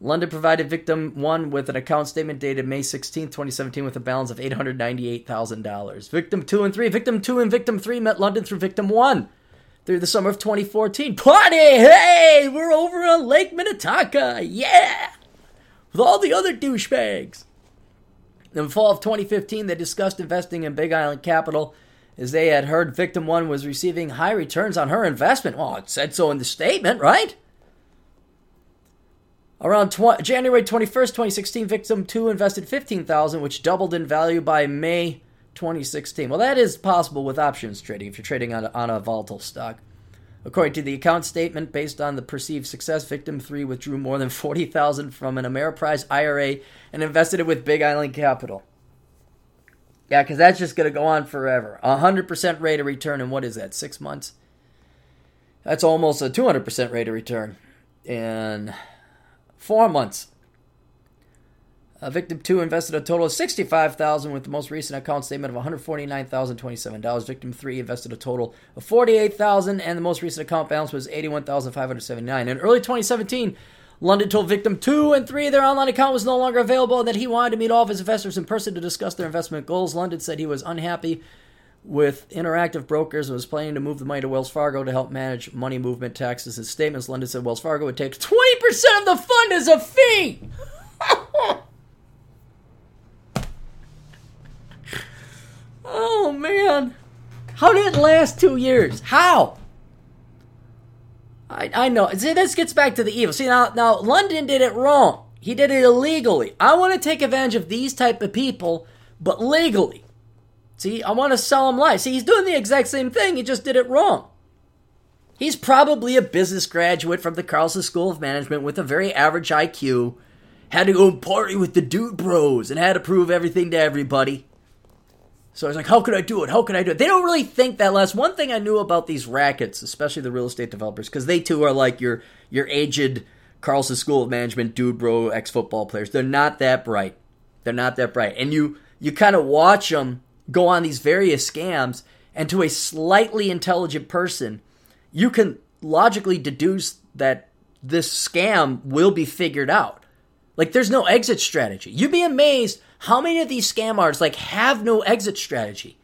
London provided victim one with an account statement dated May 16, 2017, with a balance of $898,000. Victim two and three, victim two and victim three met London through victim one through the summer of 2014. Party! Hey, we're over on Lake Minnetonka. Yeah! With all the other douchebags. In the fall of 2015, they discussed investing in Big Island Capital as they had heard victim one was receiving high returns on her investment. Well, it said so in the statement, right? Around January 21st, 2016, Victim 2 invested 15000 which doubled in value by May 2016. Well, that is possible with options trading if you're trading on a, on a volatile stock. According to the account statement, based on the perceived success, Victim 3 withdrew more than 40000 from an Ameriprise IRA and invested it with Big Island Capital. Yeah, because that's just going to go on forever. A 100% rate of return in what is that, six months? That's almost a 200% rate of return. And four months. Uh, victim two invested a total of sixty-five thousand, with the most recent account statement of one hundred forty-nine thousand twenty-seven dollars. Victim three invested a total of forty-eight thousand, and the most recent account balance was eighty-one thousand five hundred seventy-nine. In early 2017, London told victim two and three their online account was no longer available, and that he wanted to meet all of his investors in person to discuss their investment goals. London said he was unhappy with Interactive Brokers and was planning to move the money to Wells Fargo to help manage money movement taxes and statements. London said Wells Fargo would take 20% of the fund as a fee. oh, man. How did it last two years? How? I, I know. See, this gets back to the evil. See, now, now London did it wrong. He did it illegally. I want to take advantage of these type of people, but legally. See, I want to sell him life. See, he's doing the exact same thing, he just did it wrong. He's probably a business graduate from the Carlson School of Management with a very average IQ, had to go and party with the dude bros and had to prove everything to everybody. So I was like, how could I do it? How could I do it? They don't really think that less. One thing I knew about these rackets, especially the real estate developers, because they too are like your your aged Carlson School of Management dude bro ex football players. They're not that bright. They're not that bright. And you you kind of watch them go on these various scams and to a slightly intelligent person, you can logically deduce that this scam will be figured out. Like there's no exit strategy. You'd be amazed how many of these scam artists like have no exit strategy.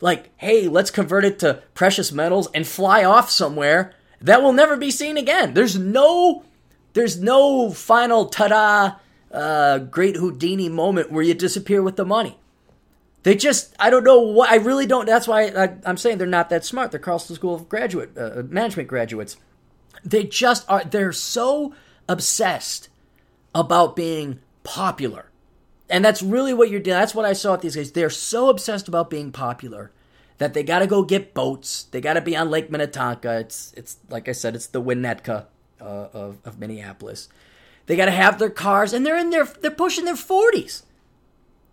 Like, hey, let's convert it to precious metals and fly off somewhere that will never be seen again. There's no there's no final ta-da uh, great Houdini moment where you disappear with the money. They just, I don't know what, I really don't, that's why I, am saying they're not that smart. They're Carlson School of Graduate, uh, Management graduates. They just are, they're so obsessed about being popular. And that's really what you're doing. That's what I saw with these guys. They're so obsessed about being popular that they got to go get boats. They got to be on Lake Minnetonka. It's it's like I said, it's the Winnetka uh, of of Minneapolis. They got to have their cars, and they're in their they're pushing their forties.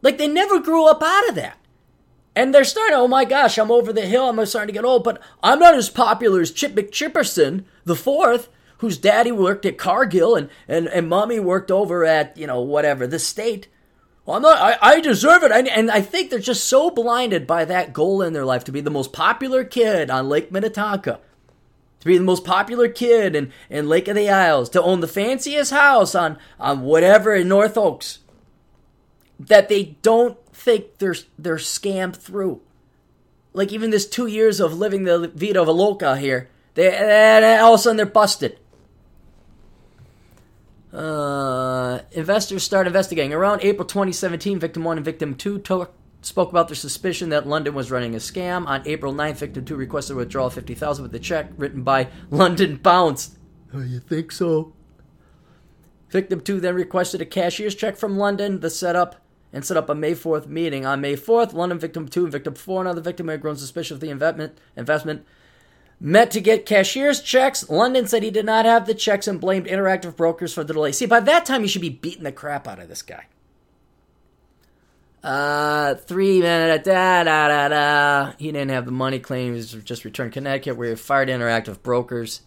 Like they never grew up out of that. And they're starting, oh my gosh, I'm over the hill, I'm starting to get old, but I'm not as popular as Chip McChipperson, the fourth, whose daddy worked at Cargill and, and, and mommy worked over at, you know, whatever, the state. Well, I'm not, I, I deserve it. I, and I think they're just so blinded by that goal in their life to be the most popular kid on Lake Minnetonka, to be the most popular kid in, in Lake of the Isles, to own the fanciest house on, on whatever in North Oaks, that they don't think they're, they're scammed through. Like even this two years of living the Vita of a Loca here, they, all of a sudden they're busted. Uh, investors start investigating. Around April 2017, victim 1 and victim 2 to- spoke about their suspicion that London was running a scam. On April 9th, victim 2 requested a withdrawal of 50000 with a check written by London Bounced. Oh, you think so? Victim 2 then requested a cashier's check from London, the setup, and set up a May 4th meeting. On May 4th, London victim 2 and victim 4, another victim had grown suspicious of the investment, investment Met to get cashier's checks. London said he did not have the checks and blamed Interactive Brokers for the delay. See, by that time, you should be beating the crap out of this guy. Uh, three minute da da da da. He didn't have the money claim. He just returned Connecticut where he fired Interactive Brokers.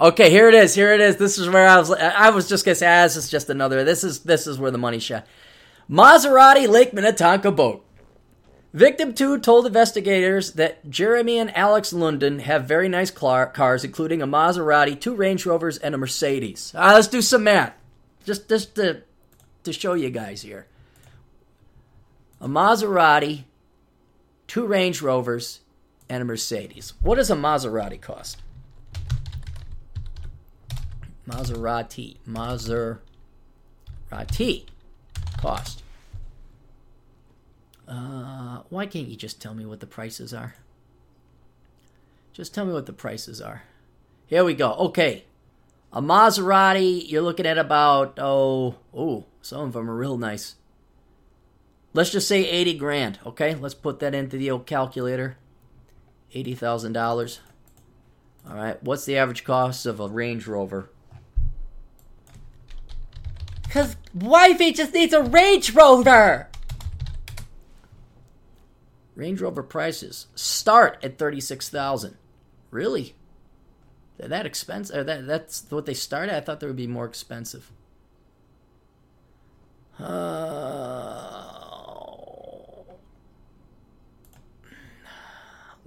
Okay, here it is. Here it is. This is where I was. I was just gonna say, ah, this is just another. This is this is where the money shot. Maserati Lake Minnetonka boat. Victim 2 told investigators that Jeremy and Alex London have very nice cars, including a Maserati, two Range Rovers, and a Mercedes. Uh, let's do some math. Just, just to, to show you guys here. A Maserati, two Range Rovers, and a Mercedes. What does a Maserati cost? Maserati. Maserati cost. Uh, why can't you just tell me what the prices are? Just tell me what the prices are. Here we go. Okay. A Maserati, you're looking at about, oh, oh, some of them are real nice. Let's just say 80 grand, okay? Let's put that into the old calculator. $80,000. All right, what's the average cost of a Range Rover? Because wifey just needs a Range Rover! Range Rover prices start at thirty-six thousand. Really? They're that expensive? That that's what they start at. I thought they would be more expensive. Uh,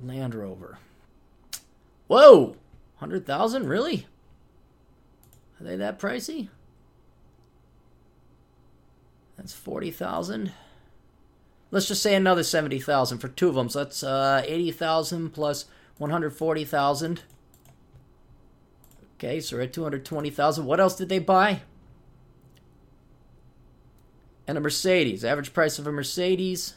Land Rover. Whoa, hundred thousand? Really? Are they that pricey? That's forty thousand. Let's just say another 70,000 for two of them. So that's uh, 80,000 plus 140,000. Okay, so we're at 220,000. What else did they buy? And a Mercedes. Average price of a Mercedes.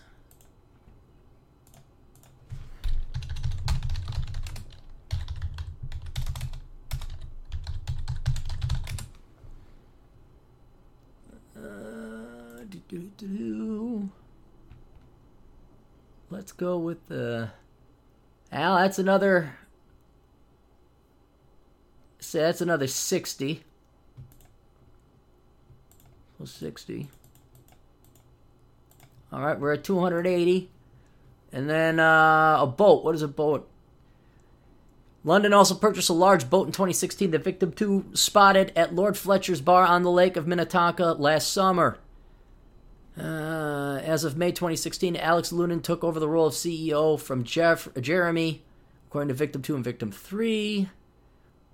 Uh, do, do, do. Let's go with the. Al, that's another. Say that's another 60. So 60. All right, we're at 280. And then uh, a boat. What is a boat? London also purchased a large boat in 2016 that victim two spotted at Lord Fletcher's bar on the lake of Minnetonka last summer. Uh, as of May 2016, Alex Lunin took over the role of CEO from Jeff Jeremy, according to Victim 2 and Victim 3.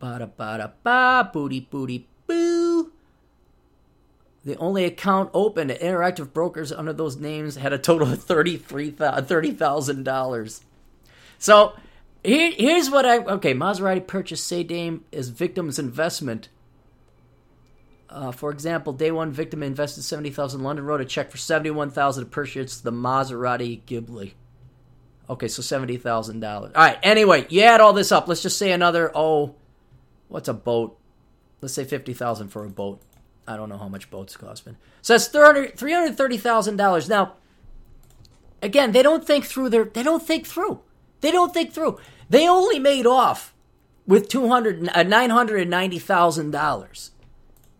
Ba da ba da ba, booty booty boo. The only account open to interactive brokers under those names had a total of $30,000. So here, here's what I. Okay, Maserati purchased Say Dame as victim's investment. Uh, for example, day one victim invested 70000 London wrote a check for 71000 to purchase the Maserati Ghibli. Okay, so $70,000. All right, anyway, you add all this up. Let's just say another, oh, what's a boat? Let's say 50000 for a boat. I don't know how much boats cost, but so that's $330,000. Now, again, they don't think through their, they don't think through. They don't think through. They only made off with two hundred uh, nine hundred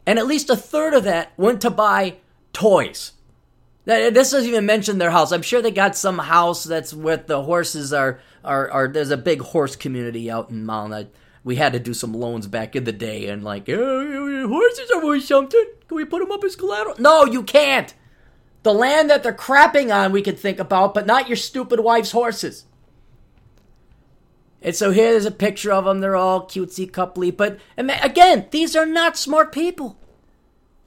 and at least a third of that went to buy toys. This doesn't even mention their house. I'm sure they got some house that's where the horses are. Are, are there's a big horse community out in Mount. We had to do some loans back in the day, and like horses are worth something. Can we put them up as collateral? No, you can't. The land that they're crapping on, we could think about, but not your stupid wife's horses. And so here's a picture of them. They're all cutesy coupley. But again, these are not smart people.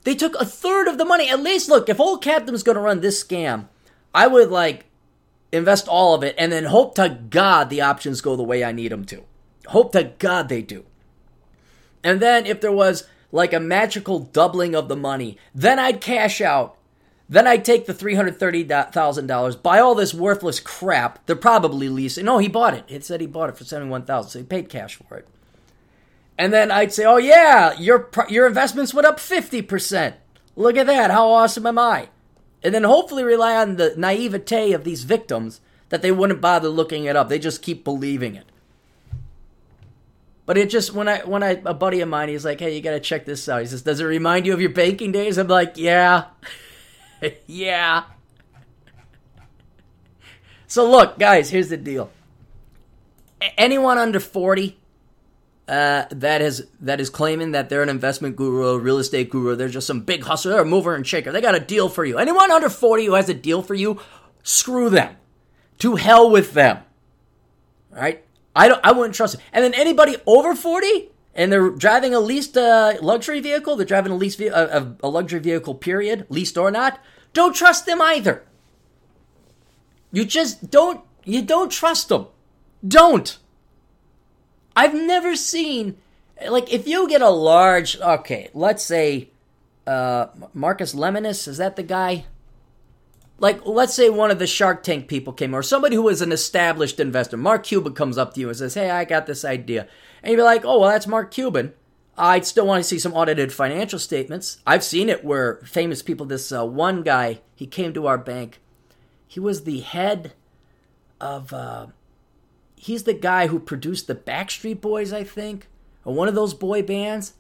They took a third of the money. At least, look, if Old Captain's going to run this scam, I would like invest all of it and then hope to God the options go the way I need them to. Hope to God they do. And then if there was like a magical doubling of the money, then I'd cash out then I take the $330,000, buy all this worthless crap. They're probably leasing. No, he bought it. It said he bought it for 71000 so he paid cash for it. And then I'd say, oh, yeah, your, your investments went up 50%. Look at that. How awesome am I? And then hopefully rely on the naivete of these victims that they wouldn't bother looking it up. They just keep believing it. But it just when I when I a buddy of mine, he's like, "Hey, you got to check this out." He says, "Does it remind you of your banking days?" I'm like, "Yeah." yeah. So look, guys, here's the deal. Anyone under 40 uh, that is that is claiming that they're an investment guru, a real estate guru, they're just some big hustler, they're a mover and shaker. They got a deal for you. Anyone under 40 who has a deal for you, screw them. To hell with them. All right? I don't I wouldn't trust it. And then anybody over 40 and they're driving a leased uh, luxury vehicle, they're driving a leased ve- a, a luxury vehicle period, leased or not, don't trust them either. You just don't you don't trust them. Don't. I've never seen like if you get a large okay, let's say uh Marcus Lemonis, is that the guy? Like let's say one of the Shark Tank people came or somebody who is an established investor. Mark Cuban comes up to you and says, "Hey, I got this idea." And you'd be like, "Oh, well, that's Mark Cuban." I'd still want to see some audited financial statements. I've seen it where famous people, this uh, one guy, he came to our bank. He was the head of, uh, he's the guy who produced the Backstreet Boys, I think, or one of those boy bands.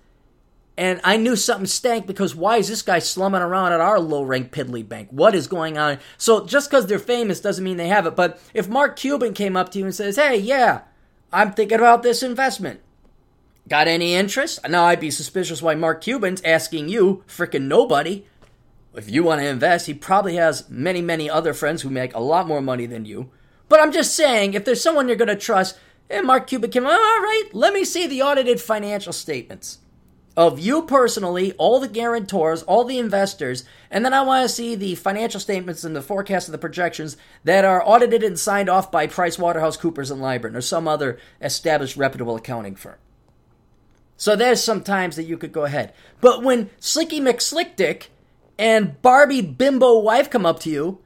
And I knew something stank because why is this guy slumming around at our low rank piddly bank? What is going on? So just because they're famous doesn't mean they have it. But if Mark Cuban came up to you and says, hey, yeah, I'm thinking about this investment Got any interest? Now I'd be suspicious why Mark Cuban's asking you, frickin' nobody. If you want to invest, he probably has many, many other friends who make a lot more money than you. But I'm just saying, if there's someone you're going to trust, and Mark Cuban came, all right, let me see the audited financial statements of you personally, all the guarantors, all the investors, and then I want to see the financial statements and the forecast of the projections that are audited and signed off by PricewaterhouseCoopers and Lybrand or some other established reputable accounting firm. So there's some times that you could go ahead. But when Slicky McSlickdick and Barbie bimbo wife come up to you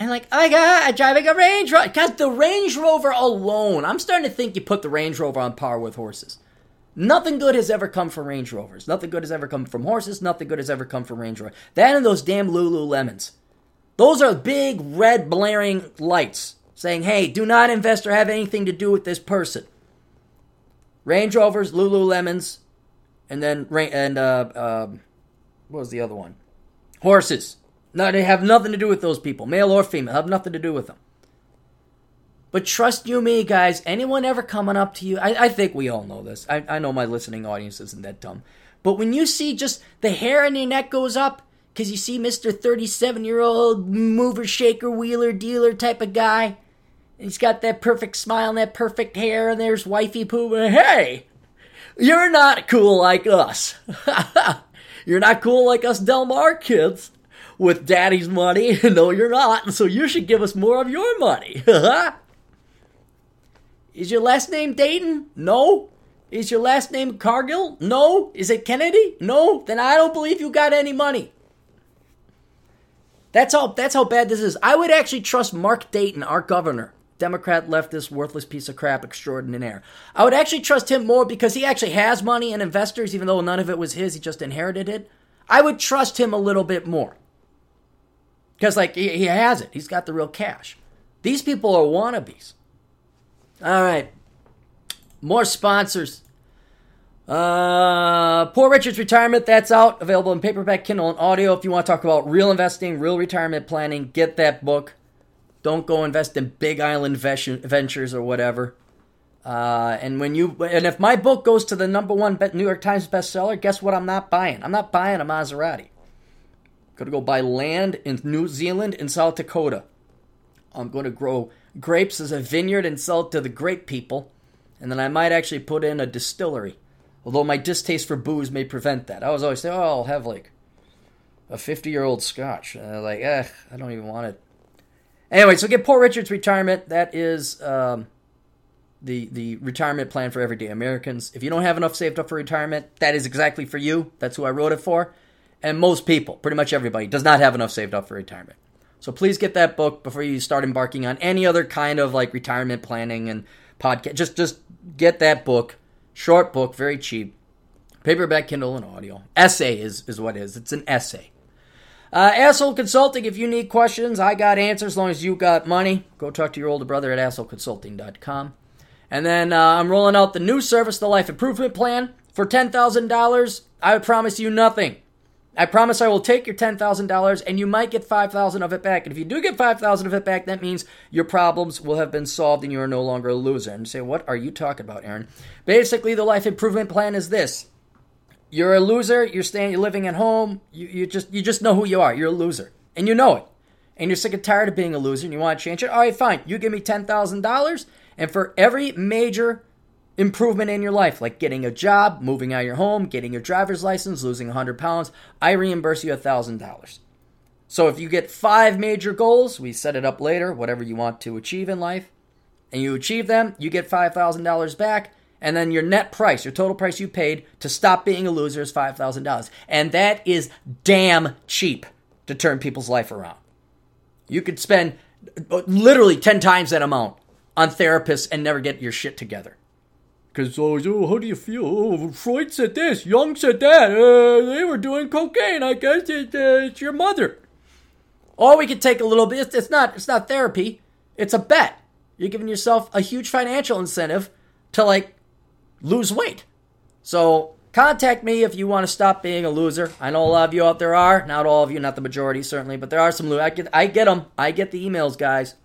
and like, I got I'm driving a Range Rover. Cause the Range Rover alone, I'm starting to think you put the Range Rover on par with horses. Nothing good has ever come from Range Rovers. Nothing good has ever come from horses. Nothing good has ever come from Range Rover. That and those damn Lululemons. Those are big red blaring lights saying, hey, do not invest or have anything to do with this person. Range Rovers, Lululemons, and then and uh, uh, what was the other one? Horses. No, they have nothing to do with those people, male or female. Have nothing to do with them. But trust you me, guys, anyone ever coming up to you, I, I think we all know this. I, I know my listening audience isn't that dumb. But when you see just the hair on your neck goes up, because you see Mr. 37 year old mover, shaker, wheeler, dealer type of guy, he's got that perfect smile and that perfect hair, and there's wifey poo, hey, you're not cool like us. you're not cool like us Del Mar kids with daddy's money. no, you're not. So you should give us more of your money. Is your last name Dayton? No. Is your last name Cargill? No. Is it Kennedy? No. Then I don't believe you got any money. That's how that's how bad this is. I would actually trust Mark Dayton, our governor, Democrat leftist worthless piece of crap extraordinaire. I would actually trust him more because he actually has money and investors, even though none of it was his, he just inherited it. I would trust him a little bit more. Because like he, he has it. He's got the real cash. These people are wannabes. All right. More sponsors. Uh, Poor Richard's Retirement, that's out. Available in paperback, Kindle, and audio. If you want to talk about real investing, real retirement planning, get that book. Don't go invest in big island ventures or whatever. Uh, and when you and if my book goes to the number one New York Times bestseller, guess what? I'm not buying. I'm not buying a Maserati. Going to go buy land in New Zealand and South Dakota. I'm to grow grapes as a vineyard and sell it to the grape people. And then I might actually put in a distillery. Although my distaste for booze may prevent that. I was always saying, oh, I'll have like a 50 year old scotch. Like, eh, I don't even want it. Anyway, so get Poor Richard's retirement. That is um, the the retirement plan for everyday Americans. If you don't have enough saved up for retirement, that is exactly for you. That's who I wrote it for. And most people, pretty much everybody, does not have enough saved up for retirement. So please get that book before you start embarking on any other kind of like retirement planning and podcast. Just just get that book. Short book, very cheap. Paperback, Kindle, and audio. Essay is, is what it is. It's an essay. Uh, Asshole Consulting, if you need questions, I got answers as long as you got money. Go talk to your older brother at assholeconsulting.com. And then uh, I'm rolling out the new service, the Life Improvement Plan. For $10,000, I promise you nothing. I promise I will take your $10,000 and you might get 5,000 of it back. And if you do get 5,000 of it back, that means your problems will have been solved and you are no longer a loser. And say, "What are you talking about, Aaron?" Basically, the life improvement plan is this. You're a loser, you're staying you're living at home, you, you just you just know who you are. You're a loser. And you know it. And you're sick and tired of being a loser and you want to change it. All right, fine. You give me $10,000 and for every major improvement in your life, like getting a job, moving out of your home, getting your driver's license, losing 100 pounds, I reimburse you $1,000. So if you get five major goals, we set it up later, whatever you want to achieve in life, and you achieve them, you get $5,000 back, and then your net price, your total price you paid to stop being a loser is $5,000. And that is damn cheap to turn people's life around. You could spend uh, literally 10 times that amount on therapists and never get your shit together. Because, oh, oh, how do you feel? Oh, Freud said this, Jung said that. Uh, they were doing cocaine. I guess it, uh, it's your mother. Or we could take a little bit. It's, it's not. It's not therapy. It's a bet. You're giving yourself a huge financial incentive to like lose weight. So contact me if you want to stop being a loser. I know a lot of you out there are. Not all of you, not the majority certainly, but there are some. Lo- I get. I get them. I get the emails, guys.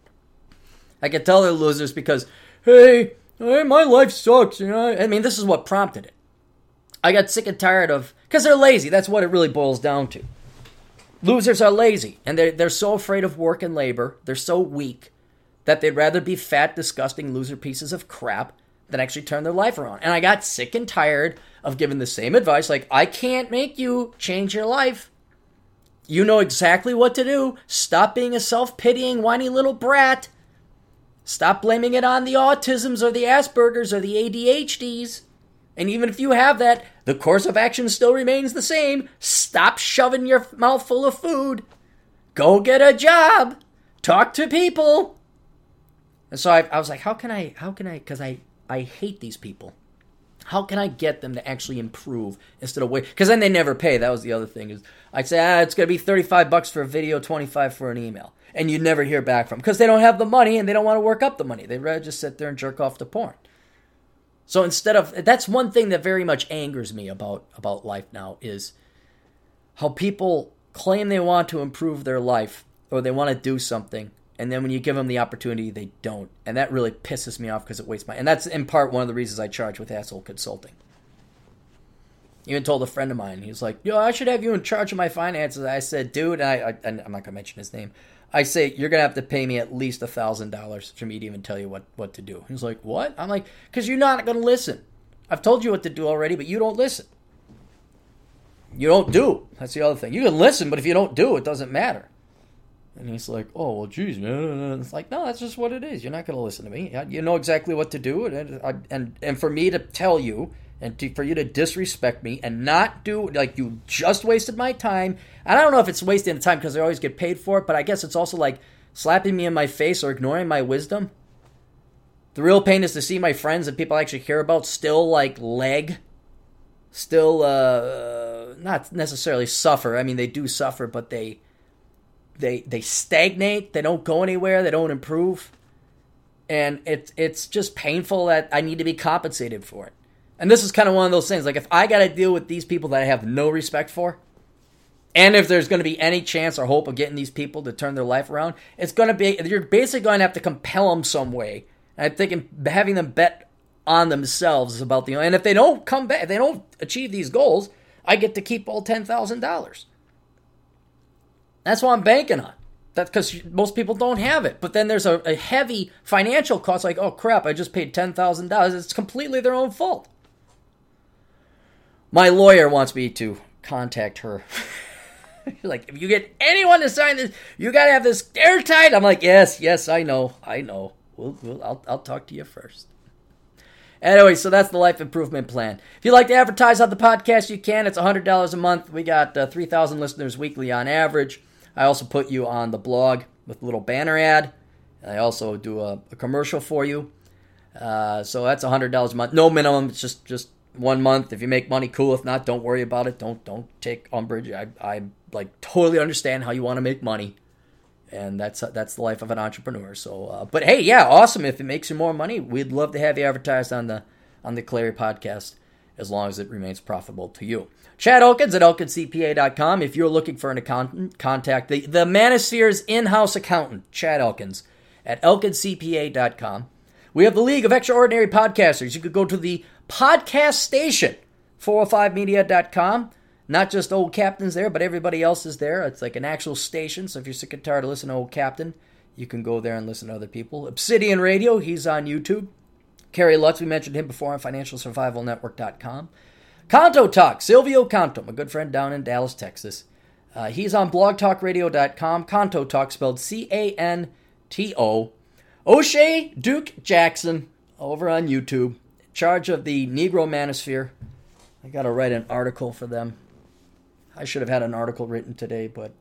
I can tell they're losers because, hey, Hey, my life sucks, you know. I mean, this is what prompted it. I got sick and tired of because they're lazy. That's what it really boils down to. Losers are lazy, and they're they're so afraid of work and labor. They're so weak that they'd rather be fat, disgusting loser pieces of crap than actually turn their life around. And I got sick and tired of giving the same advice. Like, I can't make you change your life. You know exactly what to do. Stop being a self pitying, whiny little brat. Stop blaming it on the autisms or the Aspergers or the ADHDs. And even if you have that, the course of action still remains the same. Stop shoving your mouth full of food. Go get a job. Talk to people. And so I, I was like, how can I, how can I, because I, I hate these people. How can I get them to actually improve instead of wait? Because then they never pay. That was the other thing. Is I'd say, ah, it's going to be 35 bucks for a video, 25 for an email and you never hear back from because they don't have the money and they don't want to work up the money. They'd rather just sit there and jerk off to porn. So instead of that's one thing that very much angers me about about life now is how people claim they want to improve their life or they want to do something And then when you give them the opportunity, they don't. And that really pisses me off because it wastes my. And that's in part one of the reasons I charge with asshole consulting. Even told a friend of mine, he was like, "Yo, I should have you in charge of my finances." I said, "Dude," I, I I'm not gonna mention his name. I say you're gonna have to pay me at least a thousand dollars for me to even tell you what what to do. He's like, "What?" I'm like, "Cause you're not gonna listen. I've told you what to do already, but you don't listen. You don't do. That's the other thing. You can listen, but if you don't do, it doesn't matter." And he's like, "Oh well, geez, man." It's like, no, that's just what it is. You're not going to listen to me. You know exactly what to do, and and and for me to tell you, and to, for you to disrespect me and not do like you just wasted my time. And I don't know if it's wasting the time because I always get paid for it, but I guess it's also like slapping me in my face or ignoring my wisdom. The real pain is to see my friends and people I actually care about still like leg, still uh, not necessarily suffer. I mean, they do suffer, but they they they stagnate. They don't go anywhere. They don't improve, and it's it's just painful that I need to be compensated for it. And this is kind of one of those things. Like if I got to deal with these people that I have no respect for, and if there's going to be any chance or hope of getting these people to turn their life around, it's going to be you're basically going to have to compel them some way. And I'm thinking having them bet on themselves about the and if they don't come back, if they don't achieve these goals, I get to keep all ten thousand dollars. That's what I'm banking on. That's because most people don't have it. But then there's a, a heavy financial cost, like, oh crap, I just paid $10,000. It's completely their own fault. My lawyer wants me to contact her. like, if you get anyone to sign this, you got to have this airtight. I'm like, yes, yes, I know, I know. We'll, we'll, I'll, I'll talk to you first. Anyway, so that's the life improvement plan. If you'd like to advertise on the podcast, you can. It's $100 a month. We got uh, 3,000 listeners weekly on average. I also put you on the blog with a little banner ad. I also do a, a commercial for you. Uh, so that's $100 a month. No minimum. It's just just one month. If you make money, cool. If not, don't worry about it. Don't don't take umbrage. I I like totally understand how you want to make money, and that's that's the life of an entrepreneur. So, uh, but hey, yeah, awesome. If it makes you more money, we'd love to have you advertised on the on the Clarey podcast, as long as it remains profitable to you. Chad Elkins at elkinscpa.com. If you're looking for an accountant, contact the, the Manosphere's in-house accountant, Chad Elkins, at elkinscpa.com. We have the League of Extraordinary Podcasters. You could go to the podcast station, 405media.com. Not just old captains there, but everybody else is there. It's like an actual station. So if you're sick and tired of listening to old captain, you can go there and listen to other people. Obsidian Radio, he's on YouTube. Kerry Lutz, we mentioned him before on financialsurvivalnetwork.com. Canto Talk, Silvio Canto, my good friend down in Dallas, Texas. Uh, he's on blogtalkradio.com. Canto Talk, spelled C A N T O. Oshay Duke Jackson, over on YouTube, charge of the Negro Manosphere. I got to write an article for them. I should have had an article written today, but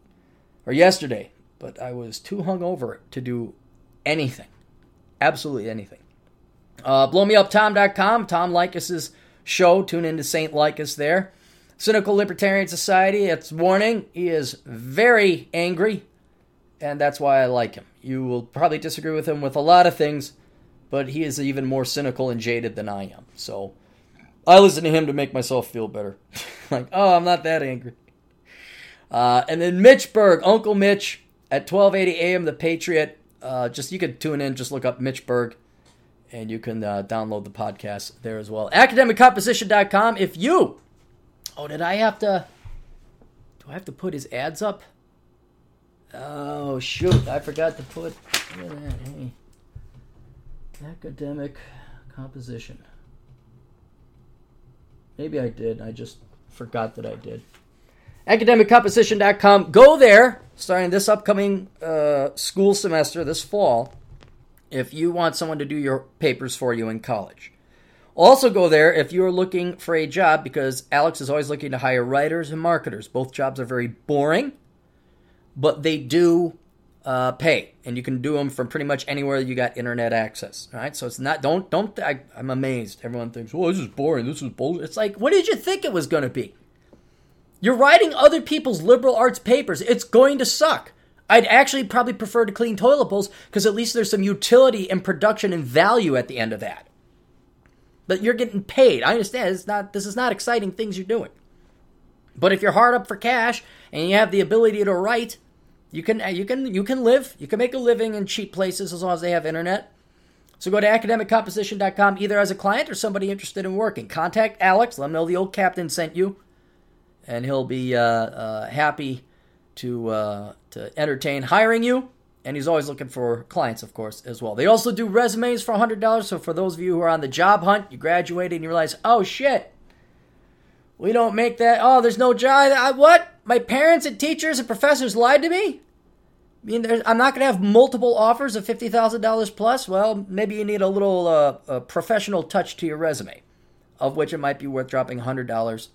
or yesterday, but I was too hungover to do anything, absolutely anything. Uh, blowmeuptom.com, Tom Leykis's show. Tune into St. Leykis there. Cynical Libertarian Society, it's warning, he is very angry, and that's why I like him. You will probably disagree with him with a lot of things, but he is even more cynical and jaded than I am. So I listen to him to make myself feel better. like, oh, I'm not that angry. Uh, and then Mitch Berg, Uncle Mitch at 1280 AM, The Patriot. Uh, just you can tune in, just look up Mitch Berg and you can uh, download the podcast there as well. AcademicComposition.com. If you, oh, did I have to? Do I have to put his ads up? Oh shoot! I forgot to put. Look at that. Hey, academic composition. Maybe I did. I just forgot that I did. AcademicComposition.com. Go there starting this upcoming uh, school semester this fall if you want someone to do your papers for you in college. Also, go there if you're looking for a job because Alex is always looking to hire writers and marketers. Both jobs are very boring, but they do uh, pay, and you can do them from pretty much anywhere you got internet access. All right, so it's not don't don't. I, am amazed. Everyone thinks, "Well, this is boring. This is bullshit." It's like, what did you think it was going to be? You're writing other people's liberal arts papers. It's going to suck. I'd actually probably prefer to clean toilet bowls because at least there's some utility and production and value at the end of that. But you're getting paid. I understand. It's not. This is not exciting things you're doing. But if you're hard up for cash and you have the ability to write, You can you can you can live. You can make a living in cheap places as long as they have internet. So go to academiccomposition.com either as a client or somebody interested in working. Contact Alex. Let him know the old captain sent you, and he'll be uh, uh, happy to uh, to entertain hiring you. And he's always looking for clients, of course, as well. They also do resumes for $100. So for those of you who are on the job hunt, you graduate and you realize, oh shit, we don't make that. Oh, there's no job. I, what? My parents and teachers and professors lied to me? I mean, I'm not going to have multiple offers of $50,000 plus. Well, maybe you need a little uh, a professional touch to your resume, of which it might be worth dropping $100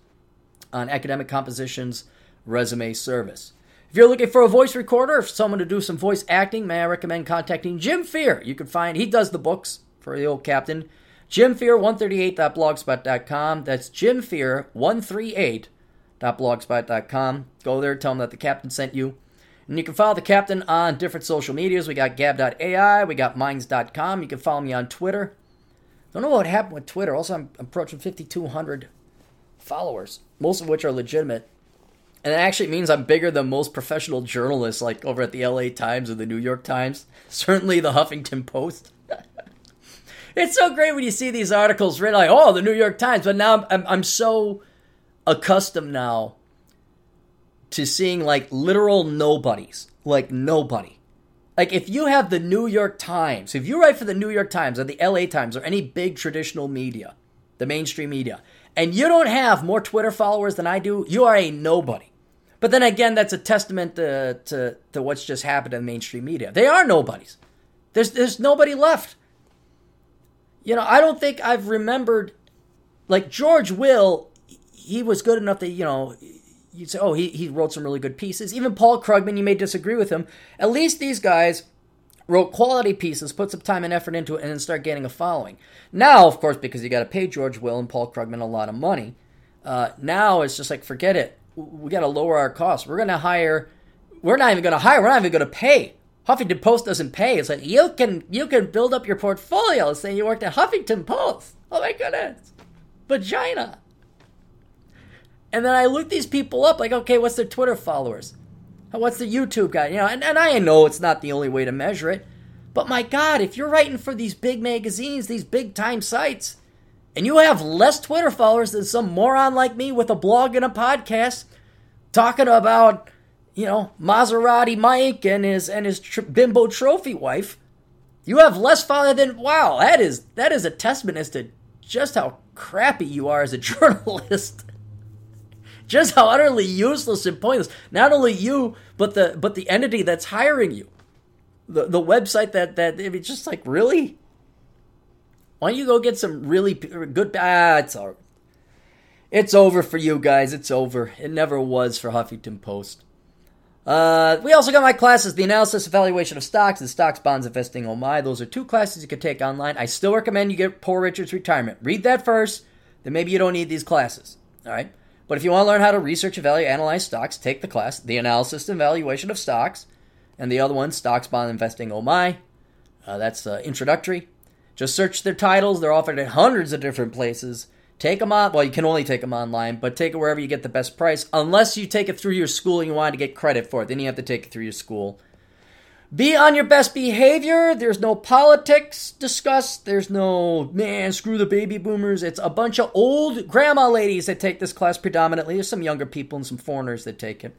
on Academic Compositions resume service. If you're looking for a voice recorder, or someone to do some voice acting, may I recommend contacting Jim Fear. You can find, he does the books for the old captain. JimFear138.blogspot.com. That's JimFear138.blogspot.com. Go there, tell him that the captain sent you. And you can follow the captain on different social medias. We got gab.ai, we got minds.com. You can follow me on Twitter. Don't know what happened with Twitter. Also, I'm approaching 5,200 followers, most of which are legitimate. And it actually means I'm bigger than most professional journalists, like over at the LA Times or the New York Times. Certainly the Huffington Post. it's so great when you see these articles written like, oh, the New York Times. But now I'm, I'm, I'm so accustomed now to seeing like literal nobodies, like nobody. Like if you have the New York Times, if you write for the New York Times or the LA Times or any big traditional media, the mainstream media, and you don't have more Twitter followers than I do, you are a nobody. But then again, that's a testament to, to, to what's just happened in mainstream media. They are nobodies. There's there's nobody left. You know, I don't think I've remembered like George Will, he was good enough that, you know, you'd say, oh, he, he wrote some really good pieces. Even Paul Krugman, you may disagree with him. At least these guys wrote quality pieces, put some time and effort into it, and then start getting a following. Now, of course, because you got to pay George Will and Paul Krugman a lot of money, uh, now it's just like, forget it. We got to lower our costs. We're going to hire, we're not even going to hire, we're not even going to pay. Huffington Post doesn't pay. It's like you can you can build up your portfolio saying you worked at Huffington Post. Oh my goodness, vagina. And then I look these people up, like, okay, what's their Twitter followers? What's the YouTube guy? You know, and, and I know it's not the only way to measure it. But my God, if you're writing for these big magazines, these big time sites, and you have less Twitter followers than some moron like me with a blog and a podcast talking about, you know, Maserati Mike and his and his bimbo trophy wife, you have less followers than wow. That is that is a testament as to just how crappy you are as a journalist just how utterly useless and pointless. Not only you, but the but the entity that's hiring you, the the website that that it's just like really. Why don't you go get some really good? Ah, it's all. It's over for you guys. It's over. It never was for Huffington Post. Uh, we also got my classes, the analysis, evaluation of stocks, and stocks, bonds, investing. Oh my, those are two classes you can take online. I still recommend you get Poor Richard's Retirement. Read that first, then maybe you don't need these classes. All right. But if you want to learn how to research, evaluate, analyze stocks, take the class, the analysis and evaluation of stocks, and the other one, stocks, bond investing. Oh my, uh, that's uh, introductory. Just search their titles. They're offered at hundreds of different places. Take them on. Well, you can only take them online, but take it wherever you get the best price. Unless you take it through your school and you want to get credit for it, then you have to take it through your school. Be on your best behavior. There's no politics discussed. There's no, man, screw the baby boomers. It's a bunch of old grandma ladies that take this class predominantly. There's some younger people and some foreigners that take it.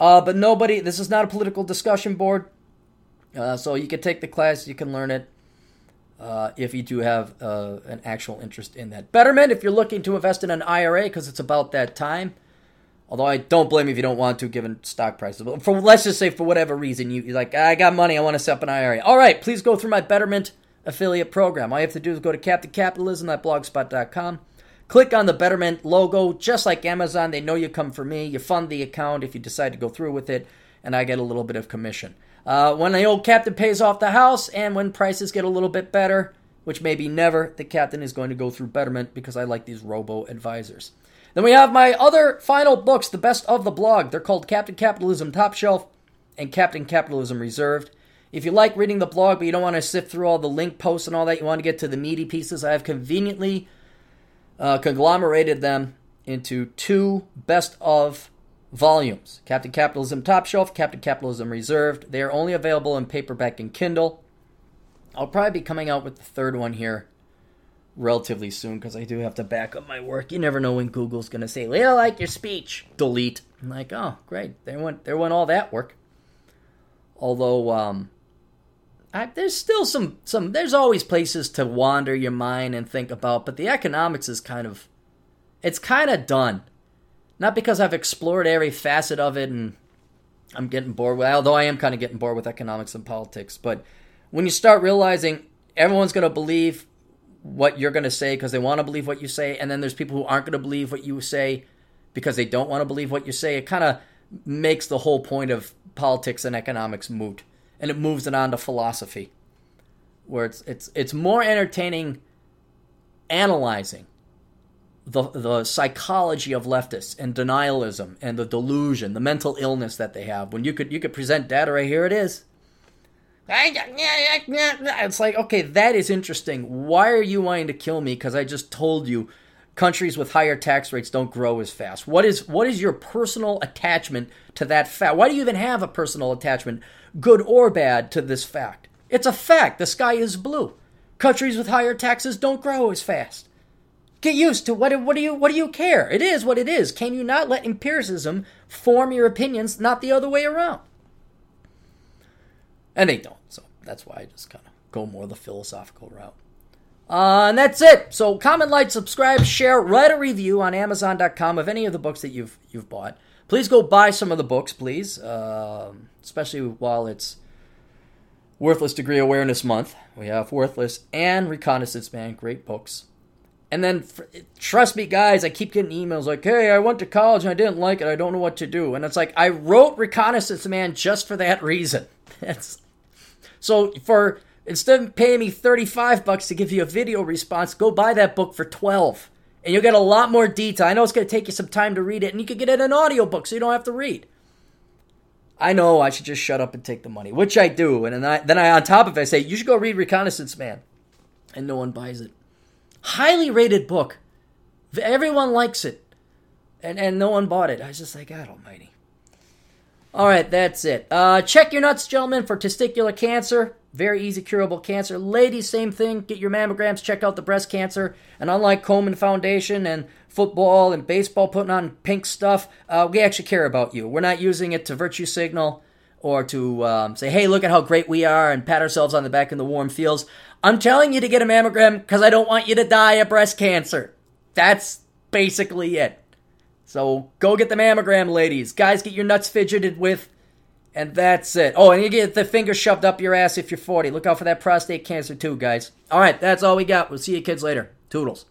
Uh, but nobody, this is not a political discussion board. Uh, so you can take the class, you can learn it uh, if you do have uh, an actual interest in that. Betterment, if you're looking to invest in an IRA because it's about that time. Although I don't blame you if you don't want to, given stock prices. But for let's just say for whatever reason you, are like, I got money, I want to set up an IRA. All right, please go through my Betterment affiliate program. All you have to do is go to captaincapitalism.blogspot.com. Click on the Betterment logo, just like Amazon. They know you come for me. You fund the account if you decide to go through with it, and I get a little bit of commission. Uh, when the old captain pays off the house, and when prices get a little bit better, which maybe never, the captain is going to go through Betterment because I like these robo advisors. Then we have my other final books, the best of the blog. They're called Captain Capitalism Top Shelf and Captain Capitalism Reserved. If you like reading the blog, but you don't want to sift through all the link posts and all that, you want to get to the meaty pieces, I have conveniently uh, conglomerated them into two best of volumes Captain Capitalism Top Shelf, Captain Capitalism Reserved. They are only available in paperback and Kindle. I'll probably be coming out with the third one here relatively soon because I do have to back up my work. You never know when Google's going to say, "We don't like your speech." Delete. I'm like, oh, great. There went there went all that work. Although, um, I, there's still some some. There's always places to wander your mind and think about, but the economics is kind of, it's kind of done. Not because I've explored every facet of it and I'm getting bored with. Although I am kind of getting bored with economics and politics, but when you start realizing everyone's going to believe what you're going to say because they want to believe what you say, and then there's people who aren't going to believe what you say because they don't want to believe what you say. It kind of makes the whole point of politics and economics moot, and it moves it on to philosophy, where it's it's it's more entertaining analyzing the the psychology of leftists and denialism and the delusion, the mental illness that they have. When you could you could present data right here, it is. It's like, okay, that is interesting. Why are you wanting to kill me? Because I just told you countries with higher tax rates don't grow as fast. What is what is your personal attachment to that fact? Why do you even have a personal attachment, good or bad, to this fact? It's a fact. The sky is blue. Countries with higher taxes don't grow as fast. Get used to what what do you what do you care? It is what it is. Can you not let empiricism form your opinions, not the other way around? And they don't. So that's why I just kind of go more the philosophical route. Uh, and that's it. So comment, like, subscribe, share, write a review on Amazon.com of any of the books that you've you've bought. Please go buy some of the books, please, uh, especially while it's Worthless Degree Awareness Month. We have Worthless and Reconnaissance Man, great books. And then, trust me, guys, I keep getting emails like, hey, I went to college and I didn't like it. I don't know what to do. And it's like, I wrote Reconnaissance Man just for that reason. It's, so for instead of paying me 35 bucks to give you a video response, go buy that book for 12. And you'll get a lot more detail. I know it's going to take you some time to read it, and you could get it an audiobook so you don't have to read. I know I should just shut up and take the money, which I do. And then I, then I on top of it, I say, you should go read Reconnaissance Man. And no one buys it. Highly rated book. Everyone likes it. And, and no one bought it. I was just like, God almighty. All right, that's it. Uh, check your nuts, gentlemen, for testicular cancer. Very easy curable cancer. Ladies, same thing. Get your mammograms. Check out the breast cancer. And unlike Komen Foundation and football and baseball putting on pink stuff, uh, we actually care about you. We're not using it to virtue signal or to um, say, hey, look at how great we are and pat ourselves on the back in the warm fields. I'm telling you to get a mammogram because I don't want you to die of breast cancer. That's basically it. So go get the mammogram, ladies. Guys, get your nuts fidgeted with. And that's it. Oh, and you get the finger shoved up your ass if you're 40. Look out for that prostate cancer, too, guys. All right, that's all we got. We'll see you kids later. Toodles.